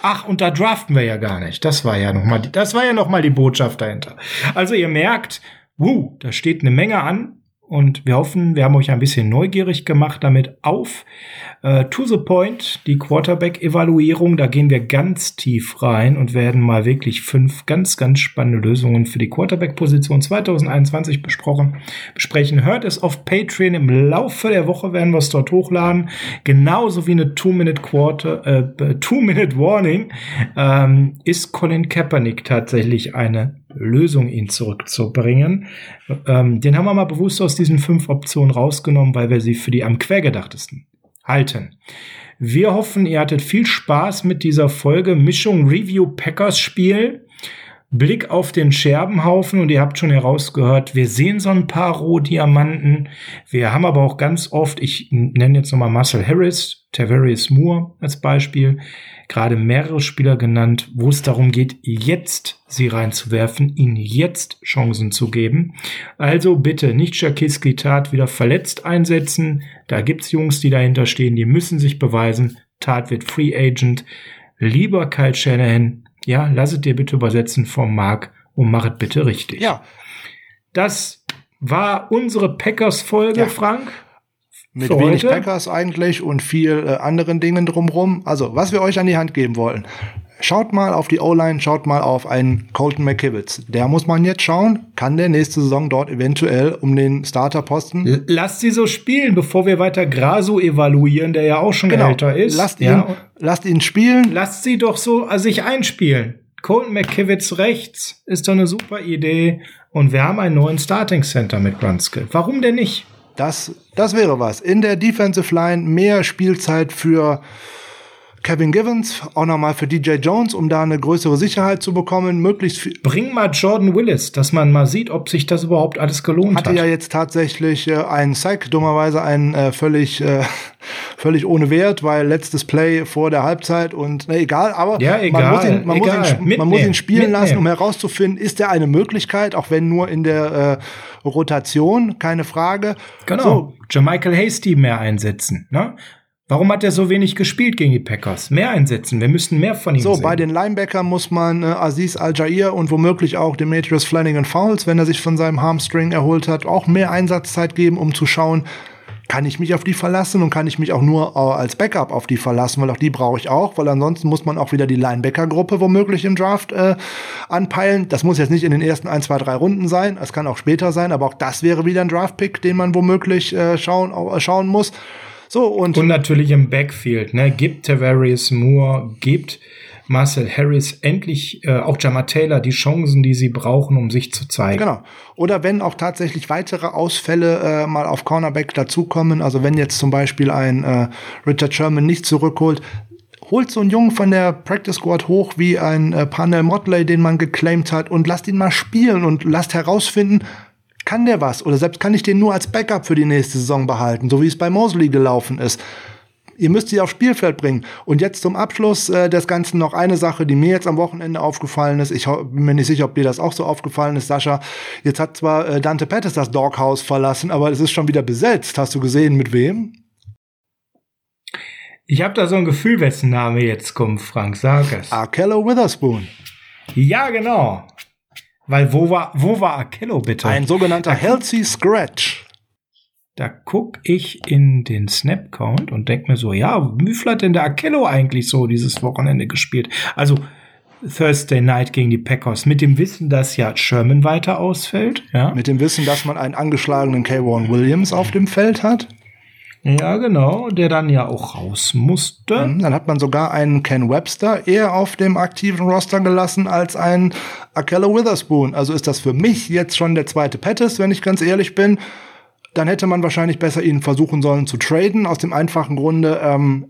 Ach, und da draften wir ja gar nicht. Das war ja noch mal, die, das war ja noch mal die Botschaft dahinter. Also ihr merkt, wuh, da steht eine Menge an. Und wir hoffen, wir haben euch ein bisschen neugierig gemacht damit auf. Uh, to the point, die Quarterback-Evaluierung, da gehen wir ganz tief rein und werden mal wirklich fünf ganz, ganz spannende Lösungen für die Quarterback-Position 2021 besprochen, besprechen. Hört es auf Patreon. Im Laufe der Woche werden wir es dort hochladen. Genauso wie eine Two-Minute-Quarter, äh, Two-Minute-Warning ähm, ist Colin Kaepernick tatsächlich eine Lösung, ihn zurückzubringen. Ähm, den haben wir mal bewusst aus diesen fünf Optionen rausgenommen, weil wir sie für die am quergedachtesten halten. Wir hoffen, ihr hattet viel Spaß mit dieser Folge Mischung Review Packers Spiel. Blick auf den Scherbenhaufen und ihr habt schon herausgehört, wir sehen so ein paar Rohdiamanten. Wir haben aber auch ganz oft, ich nenne jetzt nochmal Marcel Harris, Tavarius Moore als Beispiel, gerade mehrere Spieler genannt, wo es darum geht, jetzt sie reinzuwerfen, ihnen jetzt Chancen zu geben. Also bitte nicht Schakiski Tat wieder verletzt einsetzen. Da gibt's Jungs, die dahinter stehen, die müssen sich beweisen. Tat wird Free Agent. Lieber Kyle Shanahan, ja, lasset dir bitte übersetzen vom Mark und machet bitte richtig.
Ja.
Das war unsere Packers-Folge, ja. Frank
mit wenig heute? Packers eigentlich und viel äh, anderen Dingen drumrum. Also, was wir euch an die Hand geben wollen. Schaut mal auf die O-Line, schaut mal auf einen Colton McKivitz. Der muss man jetzt schauen. Kann der nächste Saison dort eventuell um den Starterposten?
Lasst sie so spielen, bevor wir weiter Grasu evaluieren, der ja auch schon genau. älter ist.
Lasst ihn, ja. lasst ihn spielen.
Lasst sie doch so also sich einspielen. Colton McKivitz rechts ist doch eine super Idee. Und wir haben einen neuen Starting Center mit Brunskill. Warum denn nicht?
Das, das wäre was. In der Defensive Line mehr Spielzeit für Kevin Givens, auch nochmal für DJ Jones, um da eine größere Sicherheit zu bekommen, möglichst viel.
Bring mal Jordan Willis, dass man mal sieht, ob sich das überhaupt alles gelohnt hat.
Hatte ja jetzt tatsächlich äh, einen Sack, dummerweise einen äh, völlig, äh, völlig ohne Wert, weil letztes Play vor der Halbzeit und ne, egal, aber
ja, egal, man, muss ihn,
man,
egal.
Muss ihn, man muss ihn spielen Mitnehmen. lassen, um herauszufinden, ist er eine Möglichkeit, auch wenn nur in der äh, Rotation, keine Frage.
Genau. So. Jermichael Hasty mehr einsetzen. Ne? Warum hat er so wenig gespielt gegen die Packers? Mehr einsetzen. Wir müssten mehr von ihm
so,
sehen.
So, bei den Linebackern muss man äh, Aziz Al-Jair und womöglich auch Demetrius Flanagan Fouls, wenn er sich von seinem Hamstring erholt hat, auch mehr Einsatzzeit geben, um zu schauen, kann ich mich auf die verlassen und kann ich mich auch nur äh, als Backup auf die verlassen, weil auch die brauche ich auch, weil ansonsten muss man auch wieder die Linebacker-Gruppe womöglich im Draft äh, anpeilen. Das muss jetzt nicht in den ersten ein, zwei, drei Runden sein, es kann auch später sein, aber auch das wäre wieder ein Draft-Pick, den man womöglich äh, schauen, äh, schauen muss. So, und,
und natürlich im Backfield, ne? Gibt Tavarius Moore, gibt Marcel Harris endlich äh, auch Jama Taylor die Chancen, die sie brauchen, um sich zu zeigen.
Genau. Oder wenn auch tatsächlich weitere Ausfälle äh, mal auf Cornerback dazukommen, also wenn jetzt zum Beispiel ein äh, Richard Sherman nicht zurückholt, holt so einen Jungen von der Practice Squad hoch wie ein äh, Parnell Motley, den man geclaimed hat und lasst ihn mal spielen und lasst herausfinden, kann der was? Oder selbst kann ich den nur als Backup für die nächste Saison behalten, so wie es bei Mosley gelaufen ist. Ihr müsst sie aufs Spielfeld bringen. Und jetzt zum Abschluss äh, des Ganzen noch eine Sache, die mir jetzt am Wochenende aufgefallen ist. Ich bin mir nicht sicher, ob dir das auch so aufgefallen ist, Sascha. Jetzt hat zwar äh, Dante Pettis das Doghouse verlassen, aber es ist schon wieder besetzt. Hast du gesehen, mit wem?
Ich habe da so ein Gefühl, wessen Name jetzt kommt, Frank. Sag es.
Arkello Witherspoon.
Ja, genau. Weil wo war, wo war Akello bitte?
Ein sogenannter Healthy Scratch.
Da guck ich in den Snap-Count und denk mir so, ja, wie hat denn der Akello eigentlich so dieses Wochenende gespielt? Also Thursday Night gegen die Packers mit dem Wissen, dass ja Sherman weiter ausfällt, ja.
Mit dem Wissen, dass man einen angeschlagenen K1 Williams auf dem Feld hat.
Ja, genau, der dann ja auch raus musste.
Mhm, dann hat man sogar einen Ken Webster eher auf dem aktiven Roster gelassen als einen Akello Witherspoon. Also ist das für mich jetzt schon der zweite Pettis, wenn ich ganz ehrlich bin. Dann hätte man wahrscheinlich besser ihn versuchen sollen zu traden, aus dem einfachen Grunde, ähm,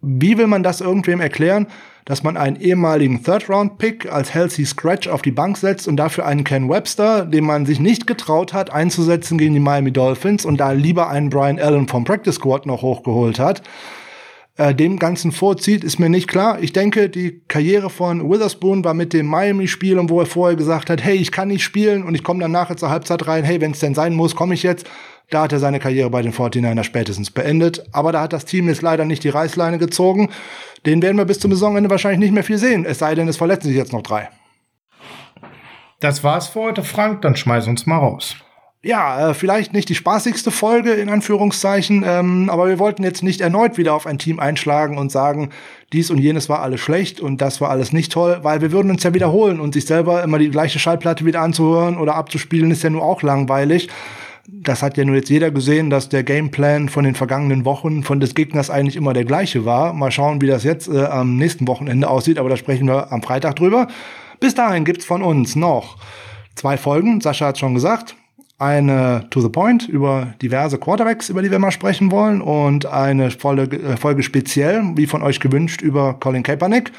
Wie will man das irgendwem erklären, dass man einen ehemaligen Third-Round-Pick als Healthy Scratch auf die Bank setzt und dafür einen Ken Webster, den man sich nicht getraut hat, einzusetzen gegen die Miami Dolphins und da lieber einen Brian Allen vom Practice Squad noch hochgeholt hat? Äh, dem Ganzen vorzieht, ist mir nicht klar. Ich denke, die Karriere von Witherspoon war mit dem Miami-Spiel und wo er vorher gesagt hat, hey, ich kann nicht spielen und ich komme dann nachher zur Halbzeit rein, hey, wenn es denn sein muss, komme ich jetzt. Da hat er seine Karriere bei den 49ers spätestens beendet. Aber da hat das Team jetzt leider nicht die Reißleine gezogen. Den werden wir bis zum Saisonende wahrscheinlich nicht mehr viel sehen. Es sei denn, es verletzen sich jetzt noch drei.
Das war's für heute, Frank. Dann schmeiß uns mal raus
ja, äh, vielleicht nicht die spaßigste Folge in Anführungszeichen, ähm, aber wir wollten jetzt nicht erneut wieder auf ein Team einschlagen und sagen, dies und jenes war alles schlecht und das war alles nicht toll, weil wir würden uns ja wiederholen und sich selber immer die gleiche Schallplatte wieder anzuhören oder abzuspielen ist ja nur auch langweilig. Das hat ja nur jetzt jeder gesehen, dass der Gameplan von den vergangenen Wochen von des Gegners eigentlich immer der gleiche war. Mal schauen, wie das jetzt äh, am nächsten Wochenende aussieht, aber da sprechen wir am Freitag drüber. Bis dahin gibt's von uns noch zwei Folgen. Sascha hat schon gesagt, eine To the Point über diverse Quarterbacks, über die wir mal sprechen wollen, und eine Folge, äh, Folge speziell, wie von euch gewünscht, über Colin Kaepernick.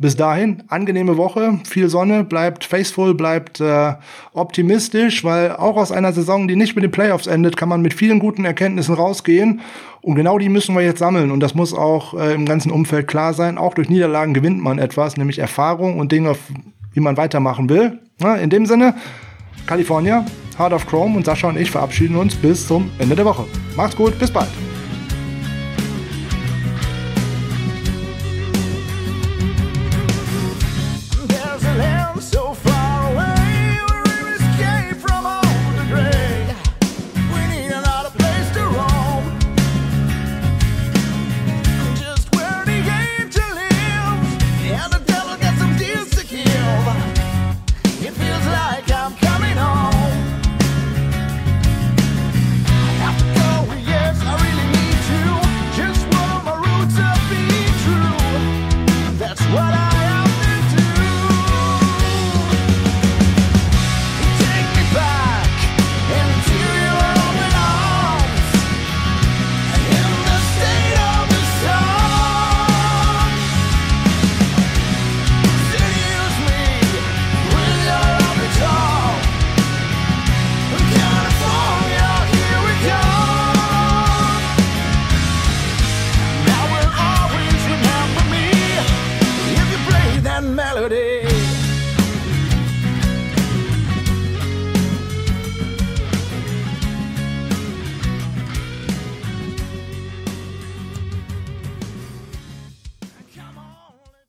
Bis dahin, angenehme Woche, viel Sonne, bleibt faithful, bleibt äh, optimistisch, weil auch aus einer Saison, die nicht mit den Playoffs endet, kann man mit vielen guten Erkenntnissen rausgehen. Und genau die müssen wir jetzt sammeln. Und das muss auch äh, im ganzen Umfeld klar sein. Auch durch Niederlagen gewinnt man etwas, nämlich Erfahrung und Dinge, wie man weitermachen will. Na, in dem Sinne, California, Heart of Chrome und Sascha und ich verabschieden uns bis zum Ende der Woche. Macht's gut, bis bald.